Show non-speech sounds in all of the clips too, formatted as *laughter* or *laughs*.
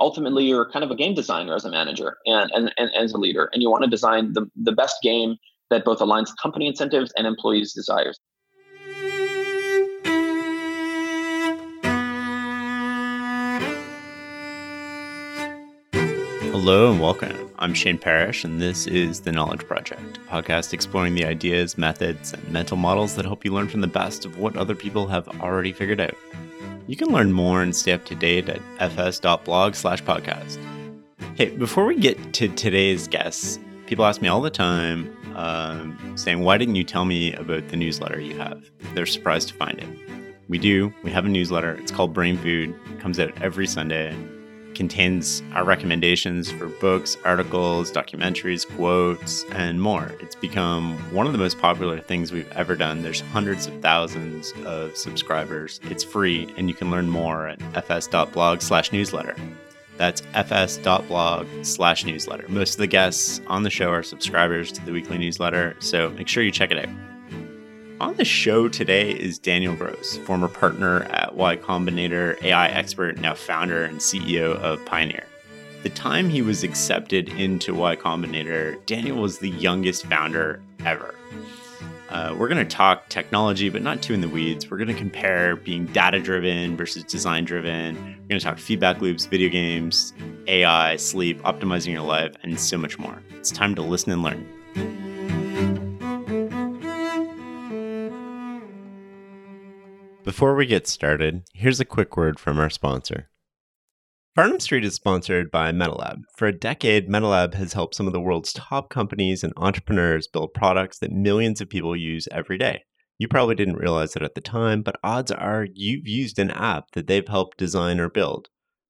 ultimately you're kind of a game designer as a manager and, and, and as a leader, and you want to design the, the best game that both aligns company incentives and employees' desires. Hello and welcome. I'm Shane Parrish, and this is The Knowledge Project, a podcast exploring the ideas, methods, and mental models that help you learn from the best of what other people have already figured out. You can learn more and stay up to date at fs.blog slash podcast. Hey, before we get to today's guests, people ask me all the time um, saying, Why didn't you tell me about the newsletter you have? They're surprised to find it. We do. We have a newsletter. It's called Brain Food. It comes out every Sunday contains our recommendations for books, articles, documentaries, quotes, and more. It's become one of the most popular things we've ever done. There's hundreds of thousands of subscribers. It's free, and you can learn more at fs.blog slash newsletter. That's fs.blog slash newsletter. Most of the guests on the show are subscribers to the weekly newsletter, so make sure you check it out. On the show today is Daniel Gross, former partner at Y Combinator, AI expert, now founder and CEO of Pioneer. The time he was accepted into Y Combinator, Daniel was the youngest founder ever. Uh, we're going to talk technology, but not too in the weeds. We're going to compare being data driven versus design driven. We're going to talk feedback loops, video games, AI, sleep, optimizing your life, and so much more. It's time to listen and learn. Before we get started, here's a quick word from our sponsor. Farnam Street is sponsored by MetaLab. For a decade, MetaLab has helped some of the world's top companies and entrepreneurs build products that millions of people use every day. You probably didn't realize it at the time, but odds are you've used an app that they've helped design or build.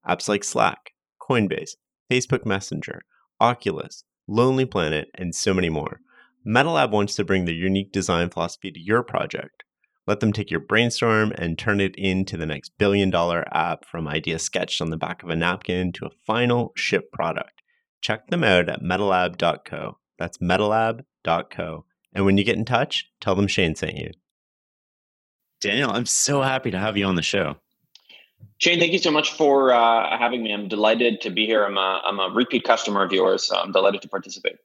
Apps like Slack, Coinbase, Facebook Messenger, Oculus, Lonely Planet, and so many more. MetaLab wants to bring their unique design philosophy to your project. Let them take your brainstorm and turn it into the next billion dollar app from idea sketched on the back of a napkin to a final ship product. Check them out at metalab.co. That's metalab.co. And when you get in touch, tell them Shane sent you. Daniel, I'm so happy to have you on the show. Shane, thank you so much for uh, having me. I'm delighted to be here. I'm a, I'm a repeat customer of yours. So I'm delighted to participate.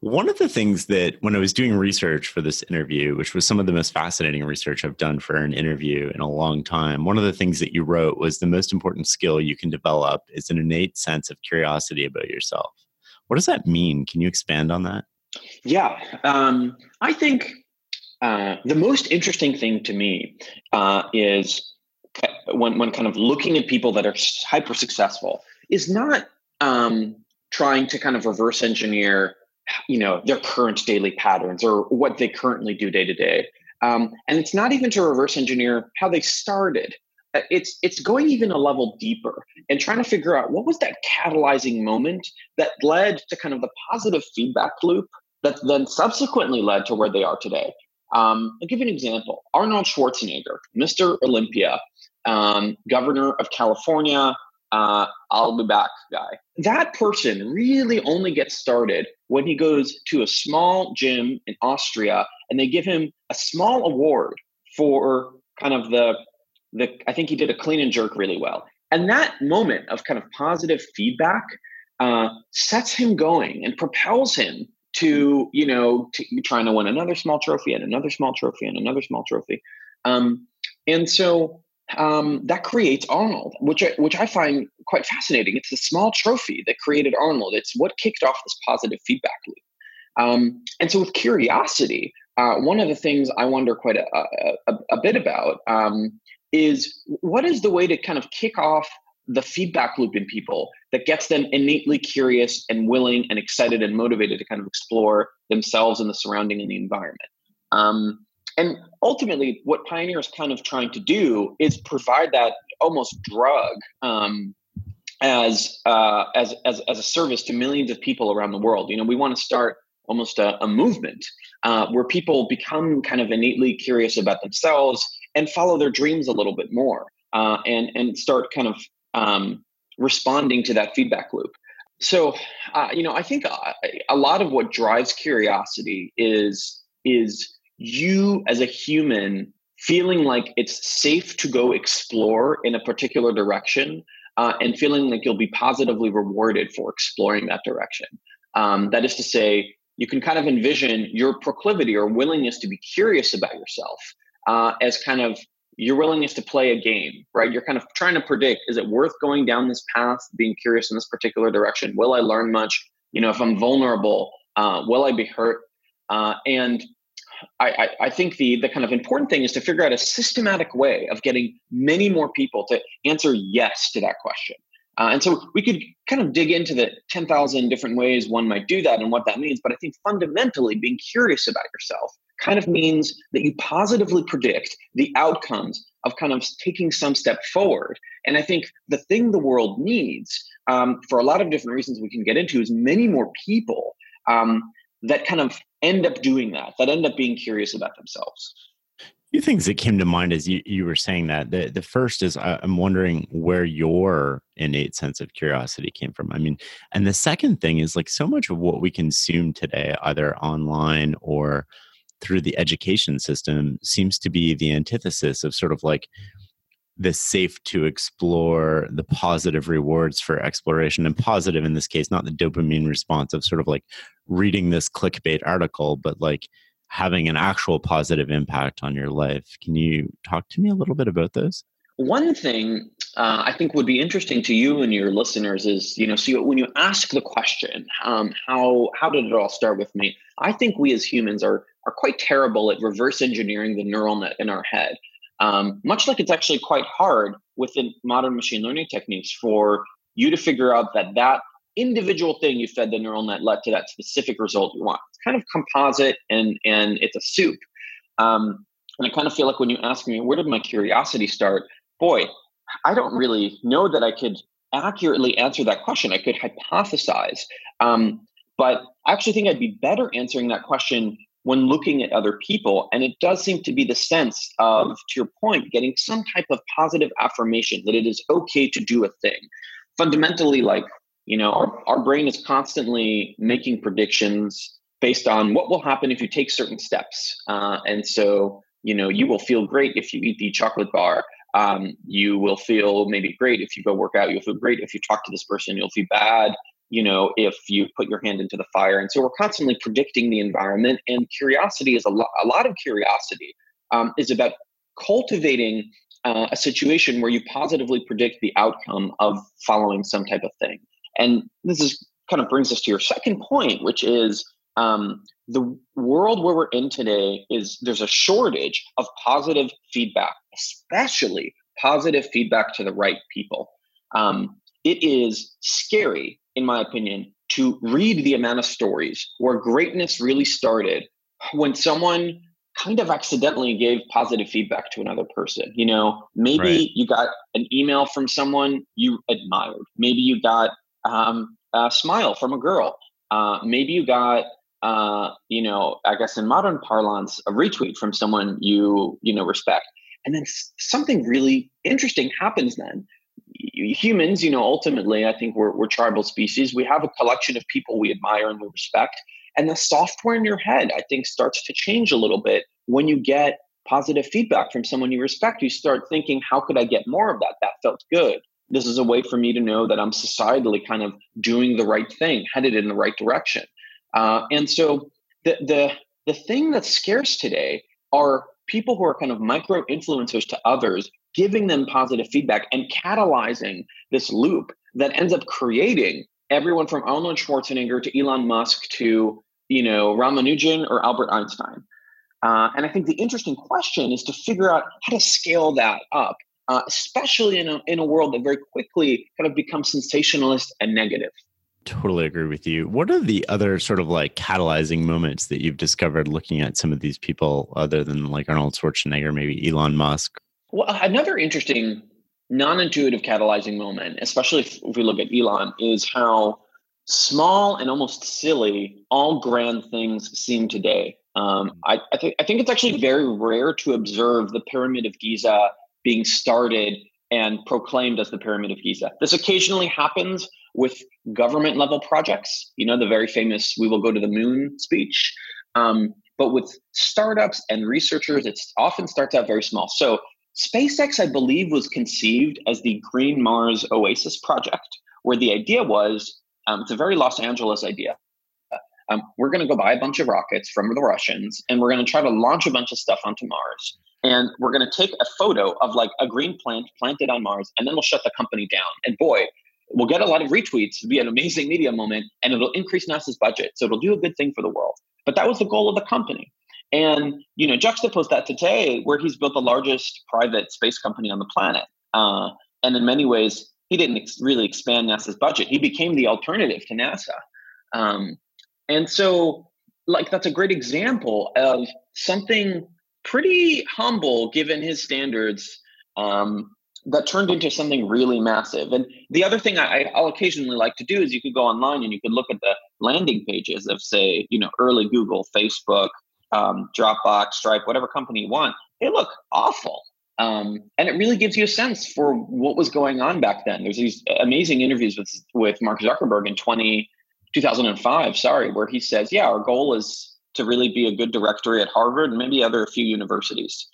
One of the things that when I was doing research for this interview, which was some of the most fascinating research I've done for an interview in a long time, one of the things that you wrote was the most important skill you can develop is an innate sense of curiosity about yourself. What does that mean? Can you expand on that? Yeah, um, I think uh, the most interesting thing to me uh, is when when kind of looking at people that are hyper successful is not um, trying to kind of reverse engineer you know their current daily patterns or what they currently do day to day. Um, and it's not even to reverse engineer how they started. Uh, it's it's going even a level deeper and trying to figure out what was that catalyzing moment that led to kind of the positive feedback loop that then subsequently led to where they are today. Um, i'll give you an example. Arnold schwarzenegger mr olympia um, governor of california uh, I'll be back guy. That person really only gets started when he goes to a small gym in Austria and they give him a small award for kind of the the I think he did a clean and jerk really well. And that moment of kind of positive feedback uh, sets him going and propels him to you know to trying to win another small trophy and another small trophy and another small trophy. Um, and so um, that creates Arnold, which I, which I find quite fascinating. It's the small trophy that created Arnold. It's what kicked off this positive feedback loop. Um, and so, with curiosity, uh, one of the things I wonder quite a, a, a bit about um, is what is the way to kind of kick off the feedback loop in people that gets them innately curious and willing and excited and motivated to kind of explore themselves and the surrounding and the environment. Um, and ultimately, what Pioneer is kind of trying to do is provide that almost drug um, as, uh, as as as a service to millions of people around the world. You know, we want to start almost a, a movement uh, where people become kind of innately curious about themselves and follow their dreams a little bit more, uh, and and start kind of um, responding to that feedback loop. So, uh, you know, I think uh, a lot of what drives curiosity is is you as a human feeling like it's safe to go explore in a particular direction uh, and feeling like you'll be positively rewarded for exploring that direction. Um, that is to say, you can kind of envision your proclivity or willingness to be curious about yourself uh, as kind of your willingness to play a game, right? You're kind of trying to predict is it worth going down this path, being curious in this particular direction? Will I learn much? You know, if I'm vulnerable, uh, will I be hurt? Uh, and I, I, think the the kind of important thing is to figure out a systematic way of getting many more people to answer yes to that question. Uh, and so we could kind of dig into the 10,000 different ways one might do that and what that means. But I think fundamentally, being curious about yourself kind of means that you positively predict the outcomes of kind of taking some step forward. And I think the thing the world needs, um, for a lot of different reasons we can get into, is many more people um, that kind of end up doing that, that end up being curious about themselves few things that came to mind as you, you were saying that. The, the first is I'm wondering where your innate sense of curiosity came from. I mean, and the second thing is like so much of what we consume today, either online or through the education system, seems to be the antithesis of sort of like the safe to explore, the positive rewards for exploration, and positive in this case, not the dopamine response of sort of like reading this clickbait article, but like having an actual positive impact on your life. Can you talk to me a little bit about those? One thing uh, I think would be interesting to you and your listeners is, you know, so when you ask the question, um, how how did it all start with me? I think we as humans are are quite terrible at reverse engineering the neural net in our head. Um, much like it's actually quite hard within modern machine learning techniques for you to figure out that that individual thing you fed the neural net led to that specific result you want. It's kind of composite and and it's a soup. Um, and I kind of feel like when you ask me where did my curiosity start, boy, I don't really know that I could accurately answer that question. I could hypothesize, um, but I actually think I'd be better answering that question when looking at other people. And it does seem to be the sense of, to your point, getting some type of positive affirmation that it is okay to do a thing. Fundamentally, like you know, our, our brain is constantly making predictions based on what will happen if you take certain steps. Uh, and so, you know, you will feel great if you eat the chocolate bar. Um, you will feel maybe great if you go work out. You'll feel great if you talk to this person. You'll feel bad, you know, if you put your hand into the fire. And so we're constantly predicting the environment. And curiosity is a, lot. a lot of curiosity um, is about cultivating uh, a situation where you positively predict the outcome of following some type of thing. And this is kind of brings us to your second point, which is um, the world where we're in today is there's a shortage of positive feedback, especially positive feedback to the right people. Um, it is scary, in my opinion, to read the amount of stories where greatness really started when someone kind of accidentally gave positive feedback to another person. You know, maybe right. you got an email from someone you admired. Maybe you got um, a smile from a girl. Uh, maybe you got, uh, you know, I guess in modern parlance, a retweet from someone you, you know, respect. And then something really interesting happens then. Humans, you know, ultimately, I think we're, we're tribal species. We have a collection of people we admire and we respect. And the software in your head, I think, starts to change a little bit when you get positive feedback from someone you respect. You start thinking, how could I get more of that? That felt good this is a way for me to know that I'm societally kind of doing the right thing, headed in the right direction. Uh, and so the the the thing that's scarce today are people who are kind of micro influencers to others, giving them positive feedback and catalyzing this loop that ends up creating everyone from Arnold Schwarzenegger to Elon Musk to you know Ramanujan or Albert Einstein. Uh, and I think the interesting question is to figure out how to scale that up uh, especially in a, in a world that very quickly kind of becomes sensationalist and negative. Totally agree with you. What are the other sort of like catalyzing moments that you've discovered looking at some of these people other than like Arnold Schwarzenegger, maybe Elon Musk? Well, another interesting non intuitive catalyzing moment, especially if, if we look at Elon, is how small and almost silly all grand things seem today. Um, I, I, th- I think it's actually very rare to observe the Pyramid of Giza being started and proclaimed as the Pyramid of Giza. This occasionally happens with government level projects, you know, the very famous We Will Go to the Moon speech. Um, but with startups and researchers, it often starts out very small. So SpaceX, I believe, was conceived as the Green Mars Oasis project, where the idea was um, it's a very Los Angeles idea. Um, we're going to go buy a bunch of rockets from the Russians and we're going to try to launch a bunch of stuff onto Mars. And we're going to take a photo of like a green plant planted on Mars and then we'll shut the company down. And boy, we'll get a lot of retweets, it'll be an amazing media moment, and it'll increase NASA's budget. So it'll do a good thing for the world. But that was the goal of the company. And you know, juxtapose that today, where he's built the largest private space company on the planet. Uh, and in many ways, he didn't ex- really expand NASA's budget. He became the alternative to NASA. Um, and so, like, that's a great example of something pretty humble given his standards um, that turned into something really massive. And the other thing I, I'll occasionally like to do is you could go online and you could look at the landing pages of, say, you know, early Google, Facebook, um, Dropbox, Stripe, whatever company you want. They look awful. Um, and it really gives you a sense for what was going on back then. There's these amazing interviews with with Mark Zuckerberg in 20, 2005, sorry, where he says, yeah, our goal is to really be a good directory at Harvard and maybe other few universities.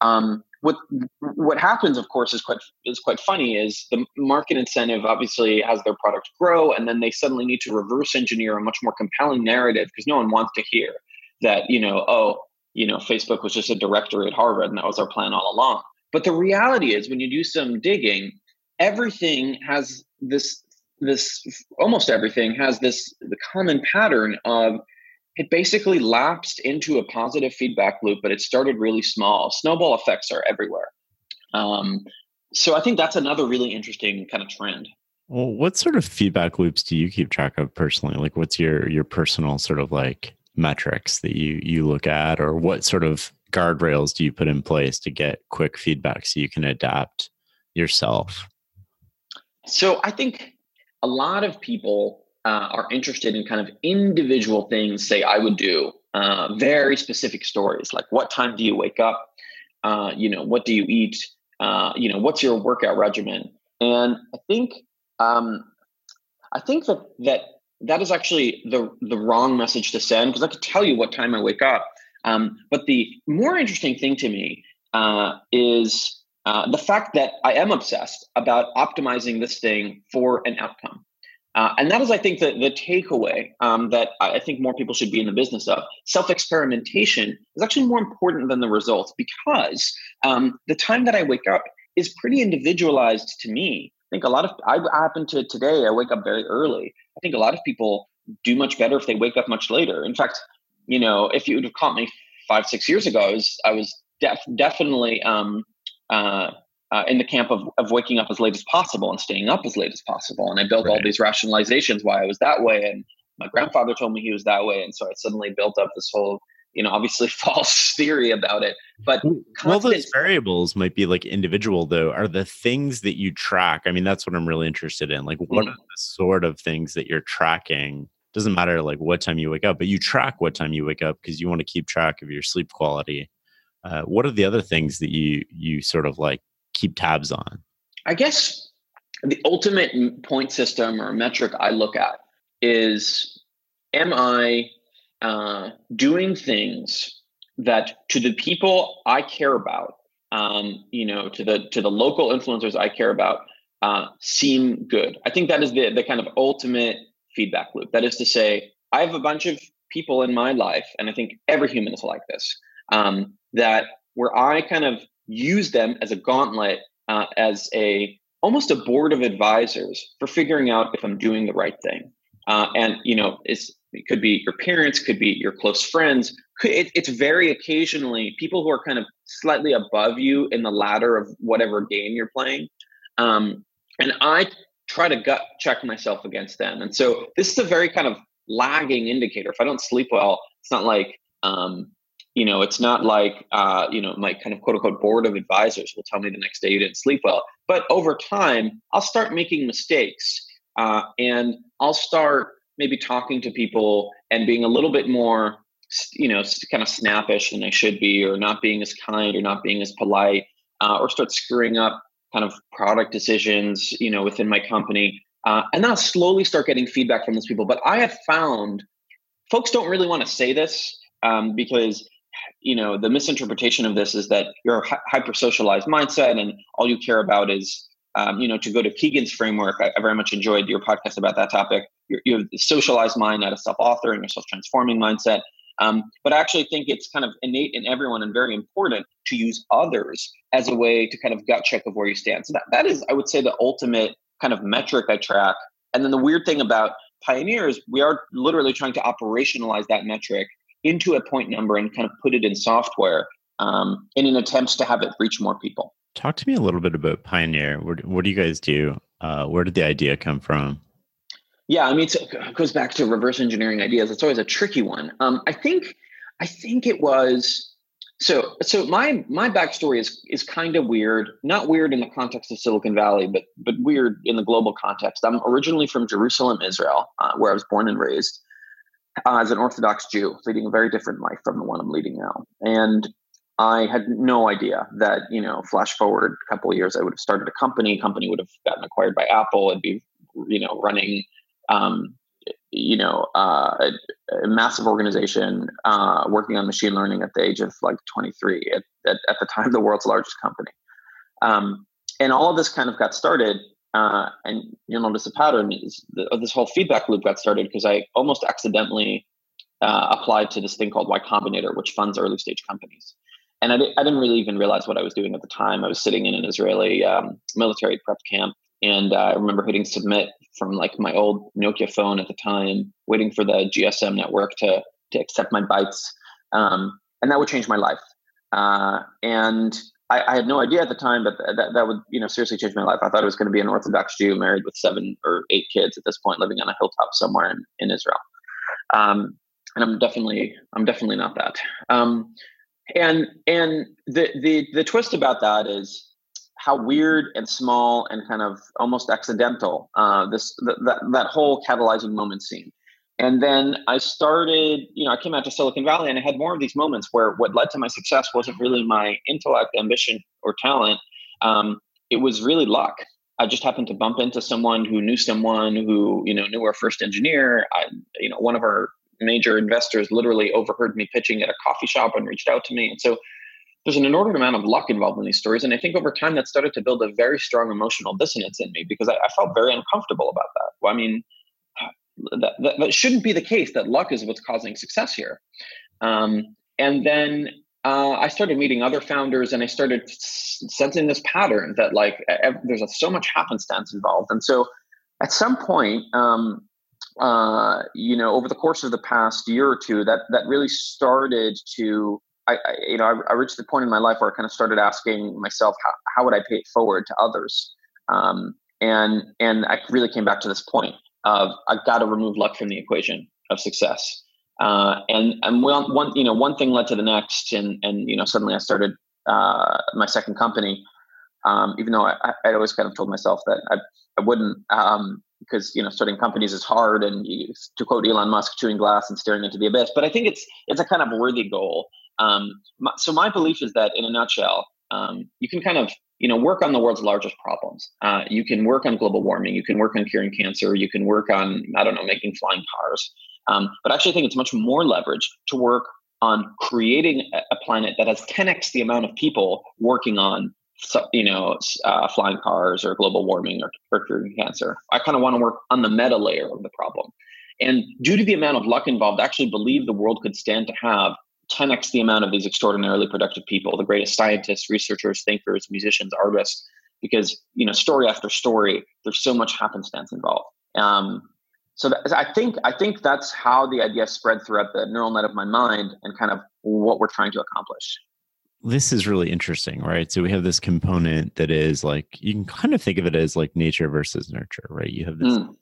Um, what what happens, of course, is quite is quite funny. Is the market incentive obviously has their product grow, and then they suddenly need to reverse engineer a much more compelling narrative because no one wants to hear that you know, oh, you know, Facebook was just a directory at Harvard, and that was our plan all along. But the reality is, when you do some digging, everything has this this almost everything has this the common pattern of it basically lapsed into a positive feedback loop, but it started really small. Snowball effects are everywhere. Um, so I think that's another really interesting kind of trend. Well, what sort of feedback loops do you keep track of personally? Like, what's your your personal sort of like metrics that you you look at, or what sort of guardrails do you put in place to get quick feedback so you can adapt yourself? So I think a lot of people uh, are interested in kind of individual things, say I would do, uh, very specific stories like what time do you wake up? Uh, you know, what do you eat? Uh, you know, what's your workout regimen? And I think um, I think that that that is actually the the wrong message to send because I could tell you what time I wake up. Um, but the more interesting thing to me uh, is uh, the fact that I am obsessed about optimizing this thing for an outcome. Uh, and that is, I think, the, the takeaway um, that I think more people should be in the business of. Self experimentation is actually more important than the results because um, the time that I wake up is pretty individualized to me. I think a lot of, I happen to today, I wake up very early. I think a lot of people do much better if they wake up much later. In fact, you know, if you would have caught me five, six years ago, I was, I was def- definitely um, uh, uh, in the camp of, of waking up as late as possible and staying up as late as possible. And I built right. all these rationalizations why I was that way. And my grandfather told me he was that way. And so I suddenly built up this whole, you know, obviously *laughs* false theory about it. But well, those variables might be like individual, though. Are the things that you track? I mean, that's what I'm really interested in. Like, what mm. are the sort of things that you're tracking? Doesn't matter like what time you wake up, but you track what time you wake up because you want to keep track of your sleep quality. Uh, what are the other things that you you sort of like keep tabs on? I guess the ultimate point system or metric I look at is am I uh, doing things that to the people I care about, um, you know, to the to the local influencers I care about, uh, seem good. I think that is the the kind of ultimate feedback loop. That is to say, I have a bunch of people in my life, and I think every human is like this, um, that where I kind of use them as a gauntlet, uh, as a almost a board of advisors for figuring out if I'm doing the right thing. Uh, and you know, it's, it could be your parents, could be your close friends. It, it's very occasionally people who are kind of slightly above you in the ladder of whatever game you're playing. Um, and I try to gut check myself against them. And so this is a very kind of lagging indicator. If I don't sleep well, it's not like um, you know, it's not like, uh, you know, my kind of quote unquote board of advisors will tell me the next day you didn't sleep well. But over time, I'll start making mistakes uh, and I'll start maybe talking to people and being a little bit more, you know, kind of snappish than I should be, or not being as kind or not being as polite, uh, or start screwing up kind of product decisions, you know, within my company. Uh, and then I'll slowly start getting feedback from those people. But I have found folks don't really want to say this um, because you know the misinterpretation of this is that you're a hyper socialized mindset and all you care about is um, you know to go to Kegan's framework I, I, very much enjoyed your podcast about that topic. You're, you have the socialized mind not a self-author and your self-transforming mindset. Um, but i actually think it's kind of innate in everyone and very important to use others as a way to kind of gut check of where you stand. So that, that is i would say the ultimate kind of metric i track. And then the weird thing about pioneers we are literally trying to operationalize that metric into a point number and kind of put it in software um, in an attempt to have it reach more people. Talk to me a little bit about Pioneer. What, what do you guys do? Uh, where did the idea come from? Yeah, I mean, it goes back to reverse engineering ideas. It's always a tricky one. Um, I think, I think it was so. So my my backstory is is kind of weird. Not weird in the context of Silicon Valley, but but weird in the global context. I'm originally from Jerusalem, Israel, uh, where I was born and raised uh, as an Orthodox Jew, leading a very different life from the one I'm leading now. And I had no idea that, you know, flash forward a couple of years, I would have started a company. Company would have gotten acquired by Apple. It'd be, you know, running, um, you know, uh, a, a, massive organization uh, working on machine learning at the age of like 23, at, at, at the time, the world's largest company. Um, and all of this kind of got started uh, and you'll notice a pattern is the, this whole feedback loop got started because I almost accidentally uh, applied to this thing called Y Combinator, which funds early stage companies. And I, I, didn't really even realize what I was doing at the time. I was sitting in an Israeli um, military prep camp, and uh, I remember hitting submit from like my old Nokia phone at the time, waiting for the GSM network to to accept my bytes, um, and that would change my life. Uh, and I, I, had no idea at the time, but that, that would you know seriously change my life. I thought it was going to be an Orthodox Jew married with seven or eight kids at this point, living on a hilltop somewhere in, in Israel. Um, and I'm definitely I'm definitely not that. Um, and and the the the twist about that is how weird and small and kind of almost accidental uh, this that that whole catalyzing moment seemed. And then I started, you know, I came out to Silicon Valley and I had more of these moments where what led to my success wasn't really my intellect, ambition, or talent. Um, it was really luck. I just happened to bump into someone who knew someone who, you know, knew our first engineer. I, you know, one of our major investors literally overheard me pitching at a coffee shop and reached out to me. And so there's an inordinate amount of luck involved in these stories. And I think over time that started to build a very strong emotional dissonance in me because I, I felt very uncomfortable about that. Well, I mean, that, that, that, shouldn't be the case that luck is what's causing success here um, and then uh, i started meeting other founders and i started sensing this pattern that like there's a, so much happenstance involved and so at some point um, uh, you know over the course of the past year or two that that really started to I, I you know I, I, reached the point in my life where i kind of started asking myself how, how would i pay it forward to others um, and and i really came back to this point of I've got to remove luck from the equation of success. Uh, and and one, one you know one thing led to the next, and and you know suddenly I started uh, my second company. Um, even though I, I always kind of told myself that I, I wouldn't, um, because you know starting companies is hard, and you, to quote Elon Musk, chewing glass and staring into the abyss. But I think it's it's a kind of worthy goal. Um, my, so my belief is that, in a nutshell, um, you can kind of you know work on the world's largest problems uh, you can work on global warming you can work on curing cancer you can work on i don't know making flying cars um, but I actually think it's much more leverage to work on creating a planet that has 10x the amount of people working on you know uh, flying cars or global warming or, or curing cancer i kind of want to work on the meta layer of the problem and due to the amount of luck involved I actually believe the world could stand to have 10x the amount of these extraordinarily productive people, the greatest scientists, researchers, thinkers, musicians, artists, because you know, story after story, there's so much happenstance involved. Um, so that, I think I think that's how the idea spread throughout the neural net of my mind and kind of what we're trying to accomplish. This is really interesting, right? So we have this component that is like you can kind of think of it as like nature versus nurture, right? You have this mm.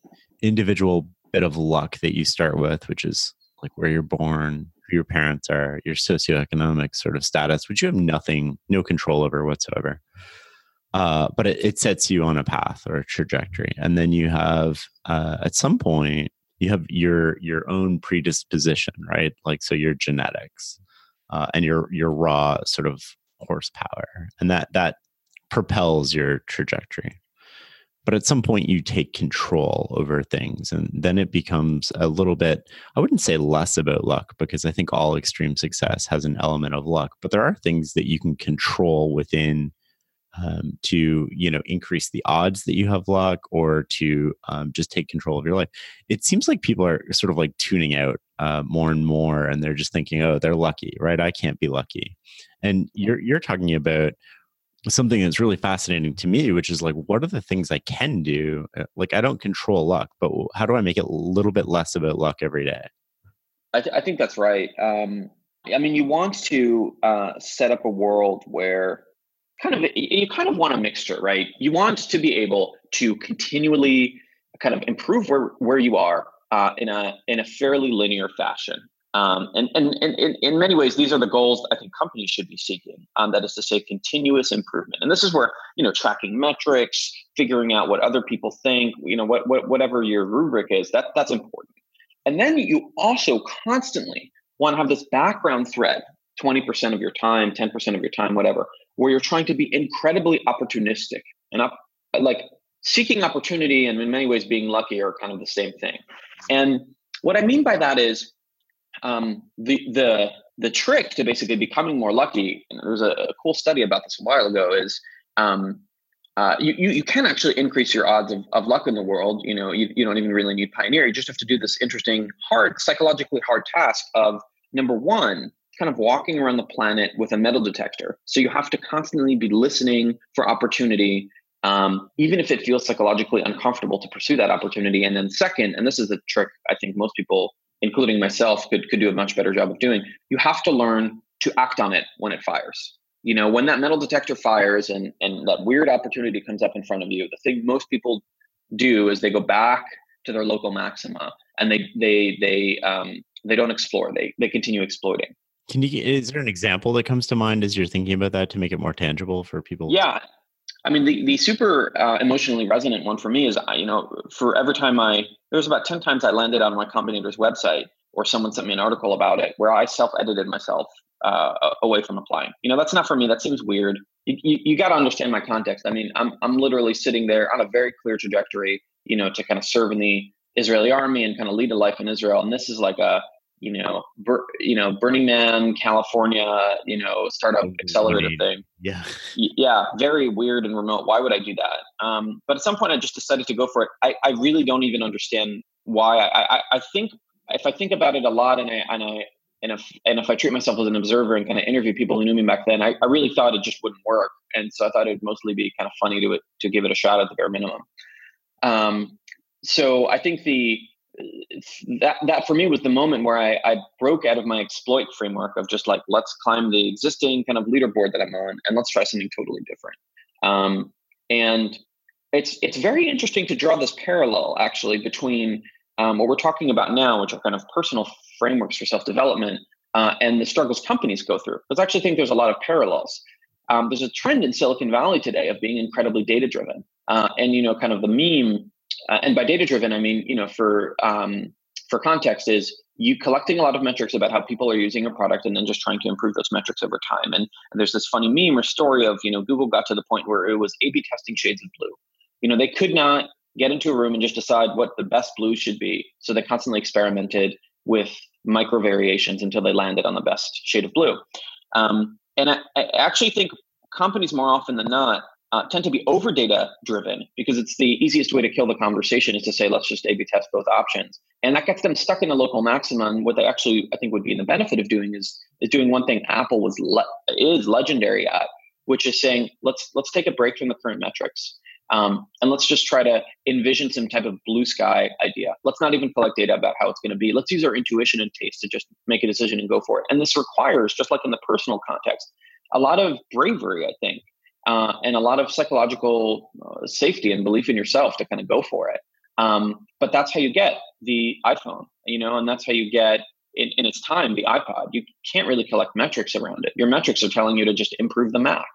individual bit of luck that you start with, which is like where you're born, who your parents are, your socioeconomic sort of status, which you have nothing, no control over whatsoever. Uh, but it, it, sets you on a path or a trajectory, and then you have uh, at some point you have your your own predisposition, right? Like so, your genetics uh, and your your raw sort of horsepower, and that that propels your trajectory. but at some point you take control over things and then it becomes a little bit i wouldn't say less about luck because i think all extreme success has an element of luck but there are things that you can control within um, to you know increase the odds that you have luck or to um, just take control of your life it seems like people are sort of like tuning out uh, more and more and they're just thinking oh they're lucky right? I can't be lucky. And you're you're talking about something that's really fascinating to me which is like what are the things i can do? Uh, like i don't control luck but how do i make it a little bit less about luck every day? I, th- I think that's right um, i mean you want to uh, set up a world where kind of you kind of want a mixture, right? You want to be able to continually kind of improve where where you are uh, in a in a fairly linear fashion. Um, and, and, and, in many ways, these are the goals I think companies should be seeking. Um, that is to say, continuous improvement. And this is where you know tracking metrics, figuring out what other people think, you know, what, what whatever your rubric is, that that's important. And then you also constantly want to have this background thread 20% of your time, 10% of your time, whatever, where you're trying to be incredibly opportunistic and up, like seeking opportunity and in many ways being lucky are kind of the same thing. And what I mean by that is um, the the the trick to basically becoming more lucky. And there was a, a cool study about this a while ago. Is um, uh, you, you, you can actually increase your odds of, of luck in the world. You know, you, you don't even really need pioneer. You just have to do this interesting, hard, psychologically hard task of number one, kind of walking around the planet with a metal detector. So you have to constantly be listening for opportunity, um, even if it feels psychologically uncomfortable to pursue that opportunity. And then second, and this is the trick I think most people, including myself, could could do a much better job of doing. You have to learn to act on it when it fires. You know, when that metal detector fires and and that weird opportunity comes up in front of you, the thing most people do is they go back to their local maxima and they they they um, they don't explore. They they continue exploiting. Can you? Is there an example that comes to mind as you're thinking about that to make it more tangible for people? Yeah, I mean the the super uh, emotionally resonant one for me is you know for every time I there was about ten times I landed on Y Combinator's website or someone sent me an article about it where I self edited myself uh, away from applying. You know that's not for me. That seems weird. You, you, you got to understand my context. I mean I'm I'm literally sitting there on a very clear trajectory. You know to kind of serve in the Israeli army and kind of lead a life in Israel, and this is like a you know, Bur- you know, Burning Man, California, you know, startup accelerator thing. Yeah, yeah, very weird and remote. Why would I do that? Um, but at some point, I just decided to go for it. I, I really don't even understand why. I, I, I think if I think about it a lot, and I and I and if and if I treat myself as an observer and kind of interview people who knew me back then, I, I really thought it just wouldn't work, and so I thought it'd mostly be kind of funny to it to give it a shot at the bare minimum. Um, so I think the that that for me was the moment where I, I broke out of my exploit framework of just like let's climb the existing kind of leaderboard that I'm on and let's try something totally different. Um, and it's it's very interesting to draw this parallel actually between um, what we're talking about now, which are kind of personal frameworks for self development, uh, and the struggles companies go through. Because I actually think there's a lot of parallels. Um, there's a trend in Silicon Valley today of being incredibly data driven, uh, and you know, kind of the meme uh, and by data driven, I mean, you know, for um, for context is you collecting a lot of metrics about how people are using a product and then just trying to improve those metrics over time. And, and there's this funny meme or story of, you know, Google got to the point where it was A-B testing shades of blue. You know, they could not get into a room and just decide what the best blue should be. So they constantly experimented with micro variations until they landed on the best shade of blue. Um, and I, I actually think companies more often than not uh, tend to be over data driven because it's the easiest way to kill the conversation is to say let's just a-b test both options. And that gets them stuck in a local maximum. What they actually i think would be in the benefit of doing is is doing one thing apple was le- is legendary at which is saying let's let's take a break from the current metrics um, and let's just try to envision some type of blue sky idea. Let's not even collect data about how it's going to be. Let's use our intuition and taste to just make a decision and go for it. And this requires just like in the personal context a lot of bravery i think uh, and a lot of psychological uh, safety and belief in yourself to kind of go for it. Um, but that's how you get the iPhone, you know, and that's how you get in, in, its time the iPod. You can't really collect metrics around it. Your metrics are telling you to just improve the Mac.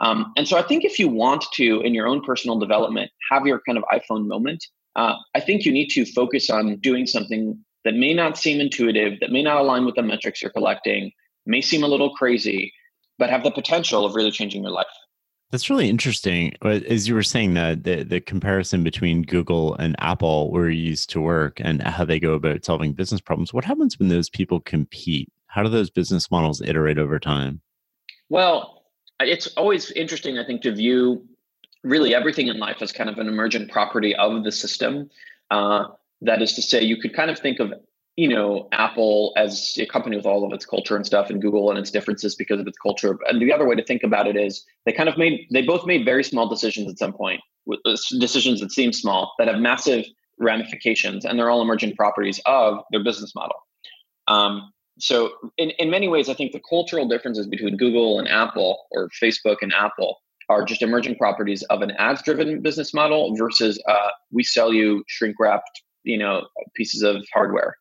Um, and so I think if you want to, in your own personal development, have your kind of iPhone moment, uh, I think you need to focus on doing something that may not seem intuitive, that may not align with the metrics you're collecting, may seem a little crazy, but have the potential of really changing your life. That's really interesting. As you were saying that the, the comparison between Google and Apple where you used to work and how they go about solving business problems. What happens when those people compete? How do those business models iterate over time? Well, it's always interesting, I think, to view really everything in life as kind of an emergent property of the system. Uh, that is to say, you could kind of think of you know Apple as a company with all of its culture and stuff, and Google and its differences because of its culture. And the other way to think about it is they kind of made they both made very small decisions at some point, uh, decisions that seem small that have massive ramifications, and they're all emergent properties of their business model. Um, so in, in many ways, I think the cultural differences between Google and Apple or Facebook and Apple are just emerging properties of an ads driven business model versus uh, we sell you shrink wrapped you know pieces of hardware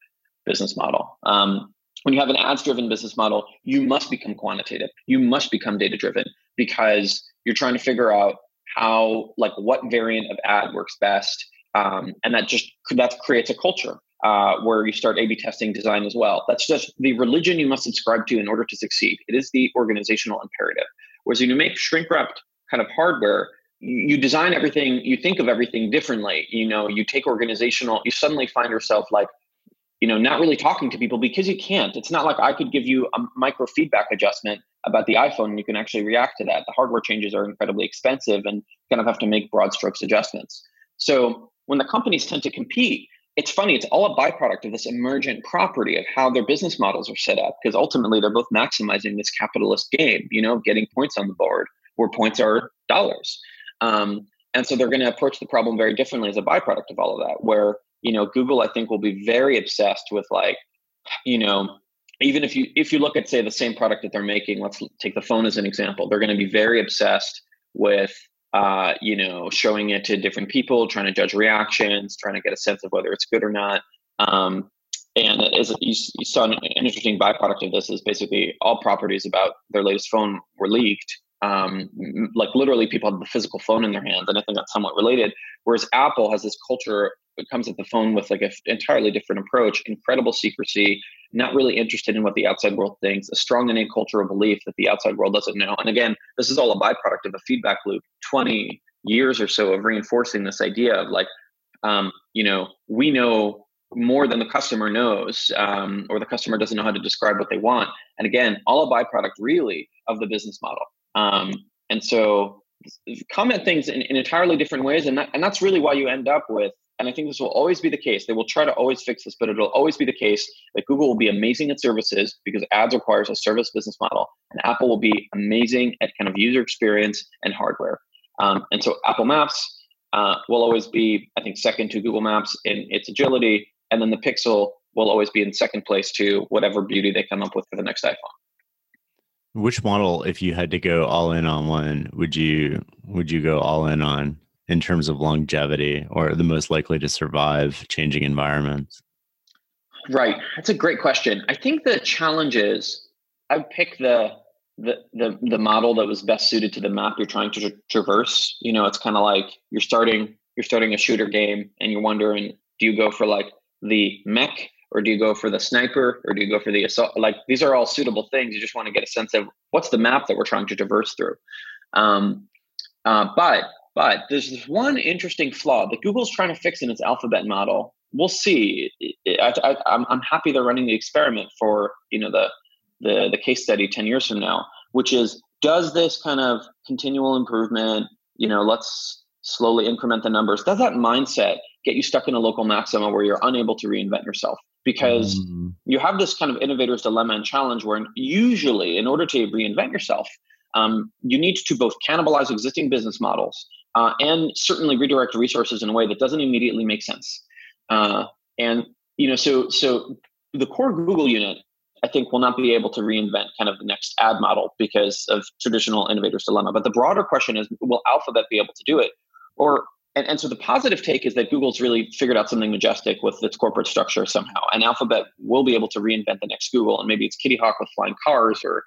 business model um, when you have an ads driven business model you must become quantitative you must become data driven because you're trying to figure out how like what variant of ad works best um, and that just that creates a culture uh, where you start A/B testing design as well. That's just the religion you must subscribe to in order to succeed. It is the organizational imperative. Whereas when you make shrink wrapped kind of hardware, you design everything, you think of everything differently. You know, you take organizational, you suddenly find yourself like, you know, not really talking to people because you can't. It's not like I could give you a micro feedback adjustment about the iPhone and you can actually react to that. The hardware changes are incredibly expensive and kind of have to make broad strokes adjustments. So when the companies tend to compete, it's funny, it's all a byproduct of this emergent property of how their business models are set up, because ultimately they're both maximizing this capitalist game, you know, getting points on the board where points are dollars. Um, and so they're going to approach the problem very differently as a byproduct of all of that. Where you know Google, I think, will be very obsessed with like, you know, even if you if you look at say the same product that they're making, let's take the phone as an example. They're going to be very obsessed with uh, you know showing it to different people, trying to judge reactions, trying to get a sense of whether it's good or not. Um, and as you, you saw, an interesting byproduct of this is basically all properties about their latest phone were leaked um, like literally people have the physical phone in their hands and i think that's somewhat related whereas apple has this culture that comes at the phone with like an entirely different approach incredible secrecy not really interested in what the outside world thinks a strong innate cultural belief that the outside world doesn't know and again this is all a byproduct of a feedback loop 20 years or so of reinforcing this idea of like um, you know we know more than the customer knows um, or the customer doesn't know how to describe what they want and again all a byproduct really of the business model um, and so comment things in, in entirely different ways. And, that, and that's really why you end up with, and I think this will always be the case. They will try to always fix this, but it'll always be the case that Google will be amazing at services because ads requires a service business model, and Apple will be amazing at kind of user experience and hardware. Um, and so Apple Maps uh, will always be, I think, second to Google Maps in its agility, and then the Pixel will always be in second place to whatever beauty they come up with for the next iPhone. Which model, if you had to go all in on one, would you would you go all in on in terms of longevity or the most likely to survive changing environments? Right. That's a great question. I think the challenge is I would pick the the the the model that was best suited to the map you're trying to tra- traverse. You know, it's kind of like you're starting you're starting a shooter game and you're wondering, do you go for like the mech or do you go for the sniper or do you go for the assault? Like these are all suitable things. You just want to get a sense of what's the map that we're trying to traverse through. Um, uh, but but there's this one interesting flaw that google's trying to fix in its alphabet model. We'll see. I, I, I'm, I'm happy they're running the experiment for you know the the the case study 10 years from now which is does this kind of continual improvement you know let's slowly increment the numbers does that mindset get you stuck in a local maxima where you're unable to reinvent yourself because mm. you have this kind of innovator's dilemma and challenge where usually in order to reinvent yourself um, you need to both cannibalize existing business models uh, and certainly redirect resources in a way that doesn't immediately make sense. Uh, and you know so so the core google unit i think will not be able to reinvent kind of the next ad model because of traditional innovator's dilemma. But the broader question is will alphabet be able to do it? Or and, and so the positive take is that Google's really figured out something majestic with its corporate structure somehow. And Alphabet will be able to reinvent the next Google, and maybe it's Kitty Hawk with flying cars, or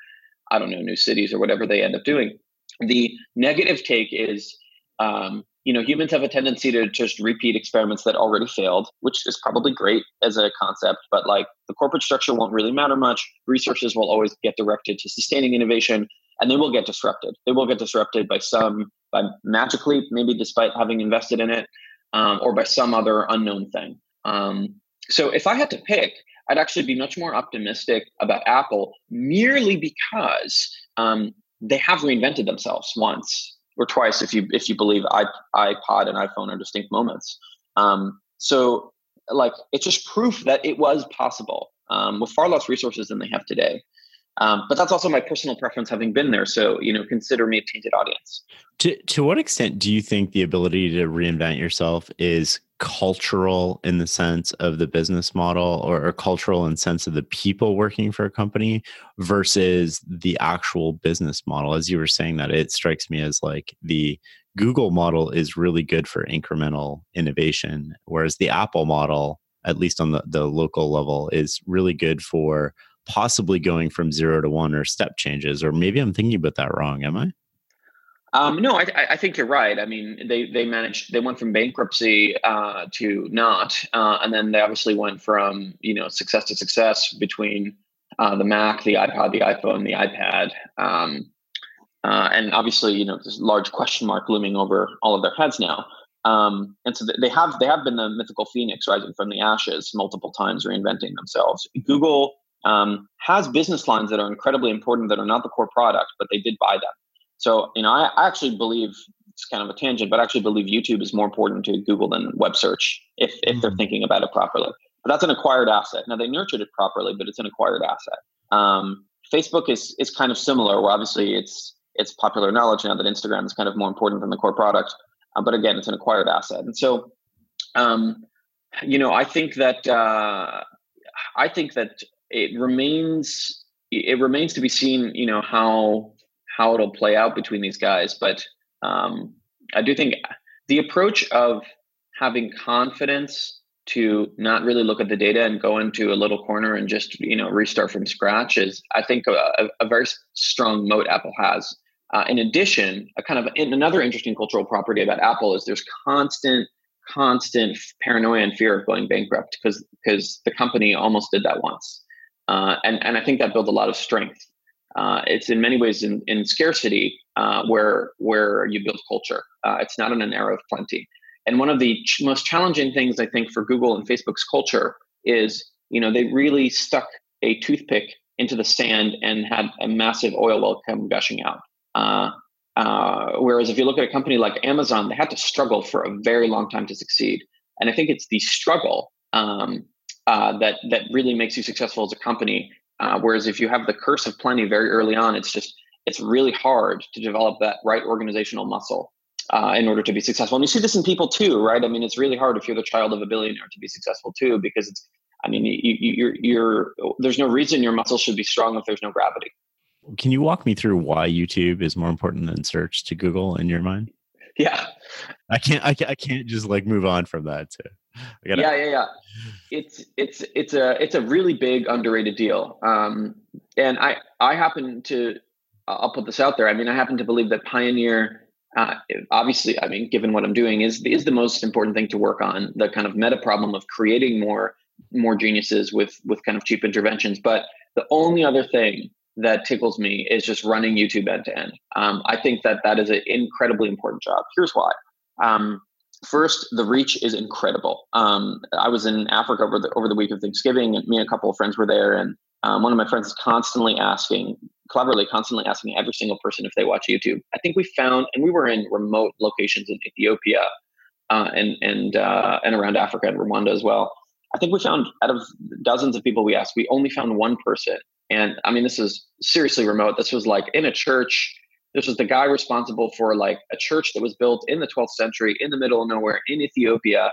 I don't know, new cities, or whatever they end up doing. The negative take is, um, you know, humans have a tendency to just repeat experiments that already failed, which is probably great as a concept, but like the corporate structure won't really matter much. Resources will always get directed to sustaining innovation. And they will get disrupted. They will get disrupted by some by Magic Leap, maybe despite having invested in it, um, or by some other unknown thing. Um, so if I had to pick, I'd actually be much more optimistic about Apple merely because um, they have reinvented themselves once or twice, if you if you believe iPod and iPhone are distinct moments. Um, so like it's just proof that it was possible um, with far less resources than they have today. Um, but that's also my personal preference, having been there. So you know, consider me a tainted audience. To to what extent do you think the ability to reinvent yourself is cultural in the sense of the business model, or, or cultural in sense of the people working for a company, versus the actual business model? As you were saying that, it strikes me as like the Google model is really good for incremental innovation, whereas the Apple model, at least on the, the local level, is really good for possibly going from zero to one or step changes. Or maybe I'm thinking about that wrong. Am I? Um, no, I, I, think you're right. I mean, they they managed. They went from bankruptcy uh, to not, uh, and then they obviously went from you know success to success between uh, the Mac, the iPod, the iPhone, the iPad, um, uh, and obviously you know a large question mark looming over all of their heads now. Um, and so they have they have been the mythical phoenix rising from the ashes multiple times, reinventing themselves. Google um, has business lines that are incredibly important that are not the core product, but they did buy them. So, you know, I, I actually believe it's kind of a tangent, but I actually believe YouTube is more important to Google than web search if, if mm-hmm. they're thinking about it properly. But that's an acquired asset. Now they nurtured it properly, but it's an acquired asset. Um, Facebook is is kind of similar, where obviously it's it's popular knowledge now that Instagram is kind of more important than the core product. Uh, but again, it's an acquired asset, and so um, you know, I think that uh, I think that it remains it remains to be seen. You know how how it'll play out between these guys. But um, I do think the approach of having confidence to not really look at the data and go into a little corner and just you know restart from scratch is I think a, a very strong moat Apple has. Uh, in addition, a kind of another interesting cultural property about Apple is there's constant constant paranoia and fear of going bankrupt because because the company almost did that once, uh, and and I think that built a lot of strength uh, it's in many ways in, in scarcity uh, where where you build culture. Uh, it's not in an era of plenty. And one of the ch- most challenging things I think for Google and Facebook's culture is, you know, they really stuck a toothpick into the sand and had a massive oil well come gushing out. Uh, uh, whereas if you look at a company like Amazon, they had to struggle for a very long time to succeed. And I think it's the struggle um, uh, that that really makes you successful as a company uh, whereas if you have the curse of plenty very early on, it's just it's really hard to develop that right organizational muscle uh, in order to be successful. And you see this in people too, right? I mean, it's really hard if you're the child of a billionaire to be successful too, because it's. I mean, you, you, you're you're there's no reason your muscle should be strong if there's no gravity. Can you walk me through why YouTube is more important than search to Google in your mind? Yeah, I can't. I can't, I can't just like move on from that. Too. Gotta... Yeah, yeah, yeah. It's it's it's a it's a really big underrated deal. Um, and I I happen to I'll put this out there. I mean, I happen to believe that Pioneer, uh, obviously, I mean, given what I'm doing, is is the most important thing to work on. The kind of meta problem of creating more more geniuses with with kind of cheap interventions. But the only other thing that tickles me is just running YouTube end to end. Um, I think that that is an incredibly important job. Here's why. Um, First, the reach is incredible. Um, I was in Africa over the over the week of Thanksgiving, and me and a couple of friends were there, and um, one of my friends is constantly asking, cleverly, constantly asking every single person if they watch YouTube. I think we found, and we were in remote locations in Ethiopia, uh, and and uh, and around Africa and Rwanda as well. I think we found out of dozens of people we asked, we only found one person, and I mean this is seriously remote. This was like in a church this was the guy responsible for like a church that was built in the 12th century in the middle of nowhere in Ethiopia.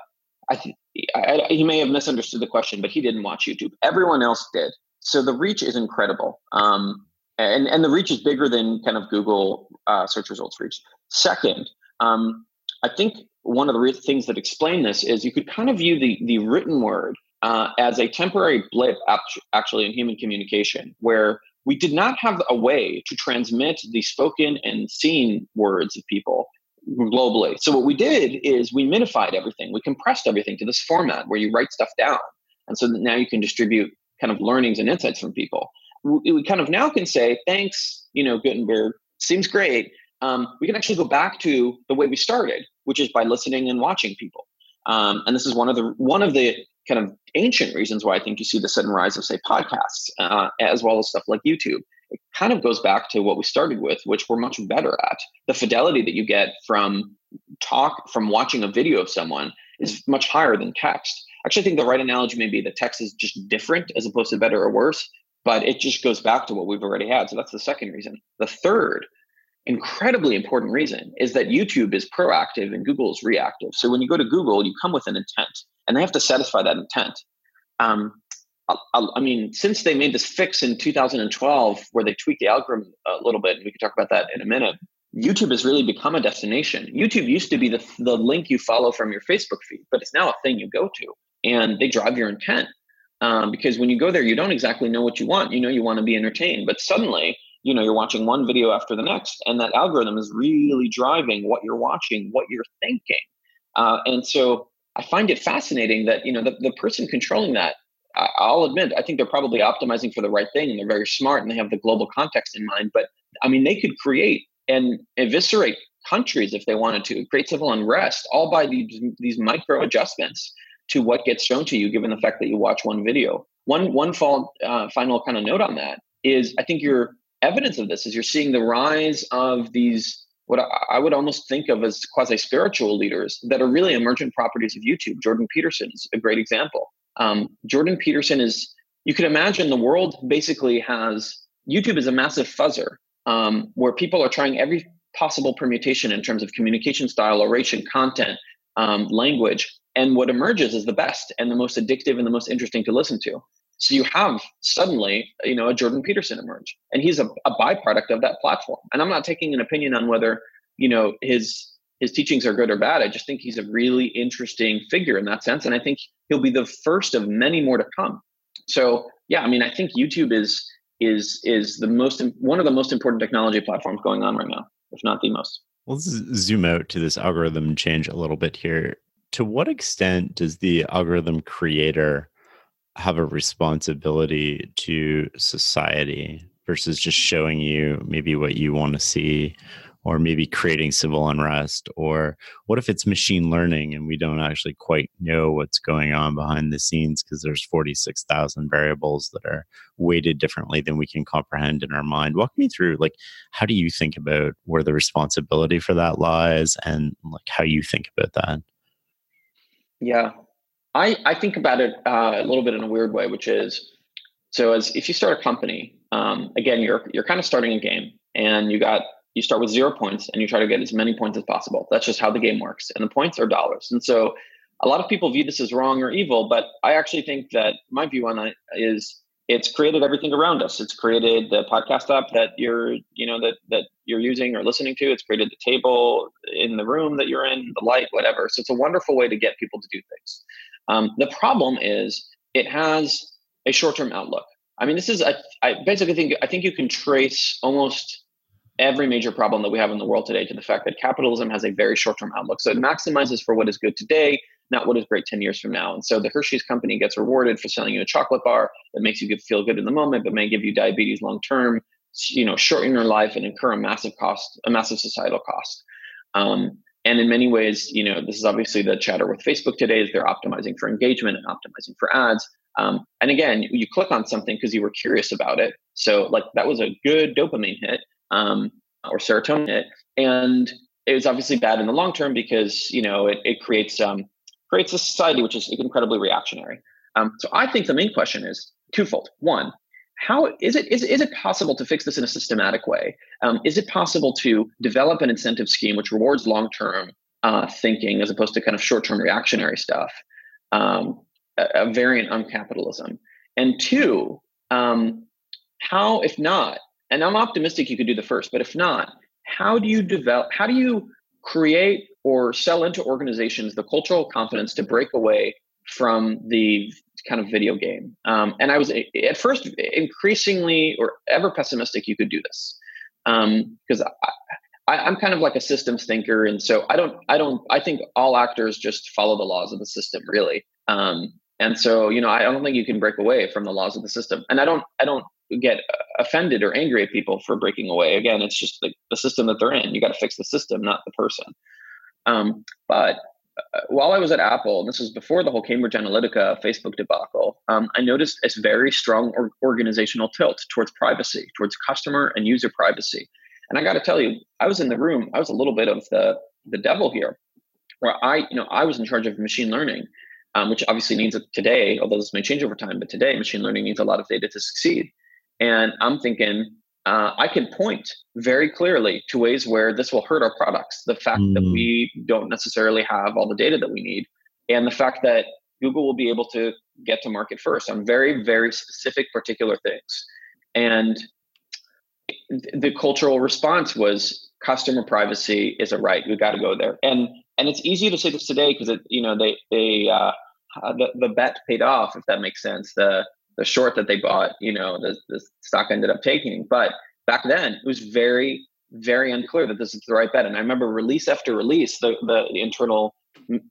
I, th- I, I, he may have misunderstood the question, but he didn't watch YouTube. Everyone else did. So the reach is incredible. Um, and, and the reach is bigger than kind of Google uh, search results reach. Second, um, I think one of the re- things that explain this is you could kind of view the, the written word uh, as a temporary blip actually in human communication, where we did not have a way to transmit the spoken and seen words of people globally. So what we did is we minified everything. We compressed everything to this format where you write stuff down. And so now you can distribute kind of learnings and insights from people. We, we kind of now can say, thanks, you know, Gutenberg seems great. Um, we can actually go back to the way we started, which is by listening and watching people. Um, and this is one of the one of the kind of ancient reasons why I think you see the sudden rise of say podcasts, uh, as well as stuff like YouTube. It kind of goes back to what we started with, which we're much better at. The fidelity that you get from talk from watching a video of someone is much higher than text. Actually, I think the right analogy may be that text is just different as opposed to better or worse, but it just goes back to what we've already had. So that's the second reason. The third incredibly important reason is that YouTube is proactive and Google is reactive. So when you go to Google, you come with an intent, and they have to satisfy that intent. Um, I, I, mean, since they made this fix in 2012, where they tweaked the algorithm a little bit, and we can talk about that in a minute. YouTube has really become a destination. YouTube used to be the the link you follow from your Facebook feed, but it's now a thing you go to, and they drive your intent. Um, because when you go there, you don't exactly know what you want. You know, you want to be entertained, but suddenly you know you're watching one video after the next and that algorithm is really driving what you're watching what you're thinking. Uh, and so i find it fascinating that you know the, the person controlling that i'll admit i think they're probably optimizing for the right thing and they're very smart and they have the global context in mind but i mean they could create and eviscerate countries if they wanted to create civil unrest all by these these micro adjustments to what gets shown to you given the fact that you watch one video. One one fall, uh, final kind of note on that is i think you're evidence of this is you're seeing the rise of these what I would almost think of as quasi spiritual leaders that are really emergent properties of YouTube. Jordan Peterson is a great example. Um, Jordan Peterson is, you can imagine the world basically has YouTube is a massive fuzzer um, where people are trying every possible permutation in terms of communication style, oration, content, um, language. And what emerges is the best and the most addictive and the most interesting to listen to. So you have suddenly, you know, a Jordan Peterson emerge, and he's a, a byproduct of that platform. And I'm not taking an opinion on whether, you know, his his teachings are good or bad. I just think he's a really interesting figure in that sense, and I think he'll be the first of many more to come. So yeah, I mean, I think YouTube is is is the most one of the most important technology platforms going on right now, if not the most. Let's zoom out to this algorithm change a little bit here. To what extent does the algorithm creator have a responsibility to society versus just showing you maybe what you want to see or maybe creating civil unrest or what if it's machine learning and we don't actually quite know what's going on behind the scenes because there's 46,000 variables that are weighted differently than we can comprehend in our mind. Walk me through like how do you think about where the responsibility for that lies and like how you think about that? Yeah I, I think about it uh, a little bit in a weird way, which is so as if you start a company, um, again, you're you're kind of starting a game, and you got you start with zero points, and you try to get as many points as possible. That's just how the game works, and the points are dollars. And so, a lot of people view this as wrong or evil, but I actually think that my view on it is it's created everything around us. It's created the podcast app that you're, you know, that that you're using or listening to. It's created the table in the room that you're in, the light, whatever. So it's a wonderful way to get people to do things. Um, the problem is it has a short-term outlook. I mean, this is I, I basically think I think you can trace almost every major problem that we have in the world today to the fact that capitalism has a very short-term outlook. So it maximizes for what is good today, not what is great 10 years from now. And so the Hershey's company gets rewarded for selling you a chocolate bar that makes you feel good in the moment, but may give you diabetes long term, you know, shorten your life and incur a massive cost, a massive societal cost. Um, and in many ways, you know, this is obviously the chatter with Facebook today is they're optimizing for engagement and optimizing for ads. Um, and again, you click on something because you were curious about it. So like that was a good dopamine hit um, or serotonin hit. And it was obviously bad in the long term because, you know, it, it creates um, creates a society which is incredibly reactionary. Um, so I think the main question is twofold. One, how is it is, is it possible to fix this in a systematic way? Um, is it possible to develop an incentive scheme which rewards long term uh, thinking as opposed to kind of short term reactionary stuff? Um, a, a, variant on capitalism. And two, um, how if not? And I'm optimistic you could do the first, but if not, how do you develop? How do you create or sell into organizations the cultural confidence to break away from the kind of video game. Um, and I was at first increasingly or ever pessimistic you could do this because um, I, am kind of like a systems thinker, and so I don't, I don't, I think all actors just follow the laws of the system, really. Um, and so, you know, I don't think you can break away from the laws of the system. And I don't, I don't get offended or angry at people for breaking away. Again, it's just the, the system that they're in. You got to fix the system, not the person. Um, but uh, while I was at Apple, this was before the whole Cambridge Analytica Facebook debacle, um, I noticed a very strong or- organizational tilt towards privacy, towards customer and user privacy. And I got to tell you, I was in the room. I was a little bit of the the devil here, where I, you know, I was in charge of machine learning, um, which obviously needs it today, although this may change over time, but today machine learning needs a lot of data to succeed. And I'm thinking, uh, I can point very clearly to ways where this will hurt our products. The fact mm. that we don't necessarily have all the data that we need, and the fact that Google will be able to get to market first on very, very specific, particular things. And the cultural response was customer privacy is a right. We got to go there. And and it's easy to say this today because it you know they they uh, the the bet paid off if that makes sense. The the short that they bought, you know, the, the stock ended up taking. But back then, it was very, very unclear that this is the right bet. And I remember release after release, the, the, the internal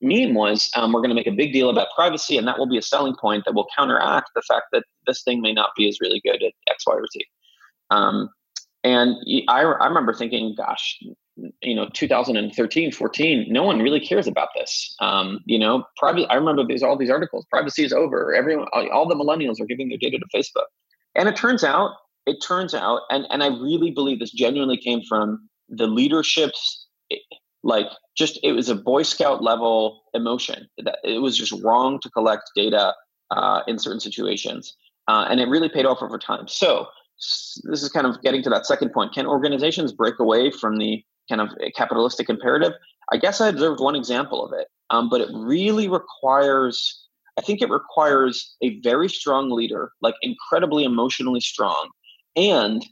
meme was um, we're going to make a big deal about privacy, and that will be a selling point that will counteract the fact that this thing may not be as really good at X, Y, or Z. Um, and I, I remember thinking, gosh, you know 2013 14 no one really cares about this. Um, you know private i remember these all these articles privacy is over everyone all the millennials are giving their data to facebook. And it turns out it turns out and and i really believe this genuinely came from the leadership's like just it was a boy scout level emotion that it was just wrong to collect data uh, in certain situations uh, and it really paid off over time. So this is kind of getting to that second point. Can organizations break away from the kind of a capitalistic imperative. I guess I observed one example of it, um, but it really requires, I think it requires a very strong leader, like incredibly emotionally strong, and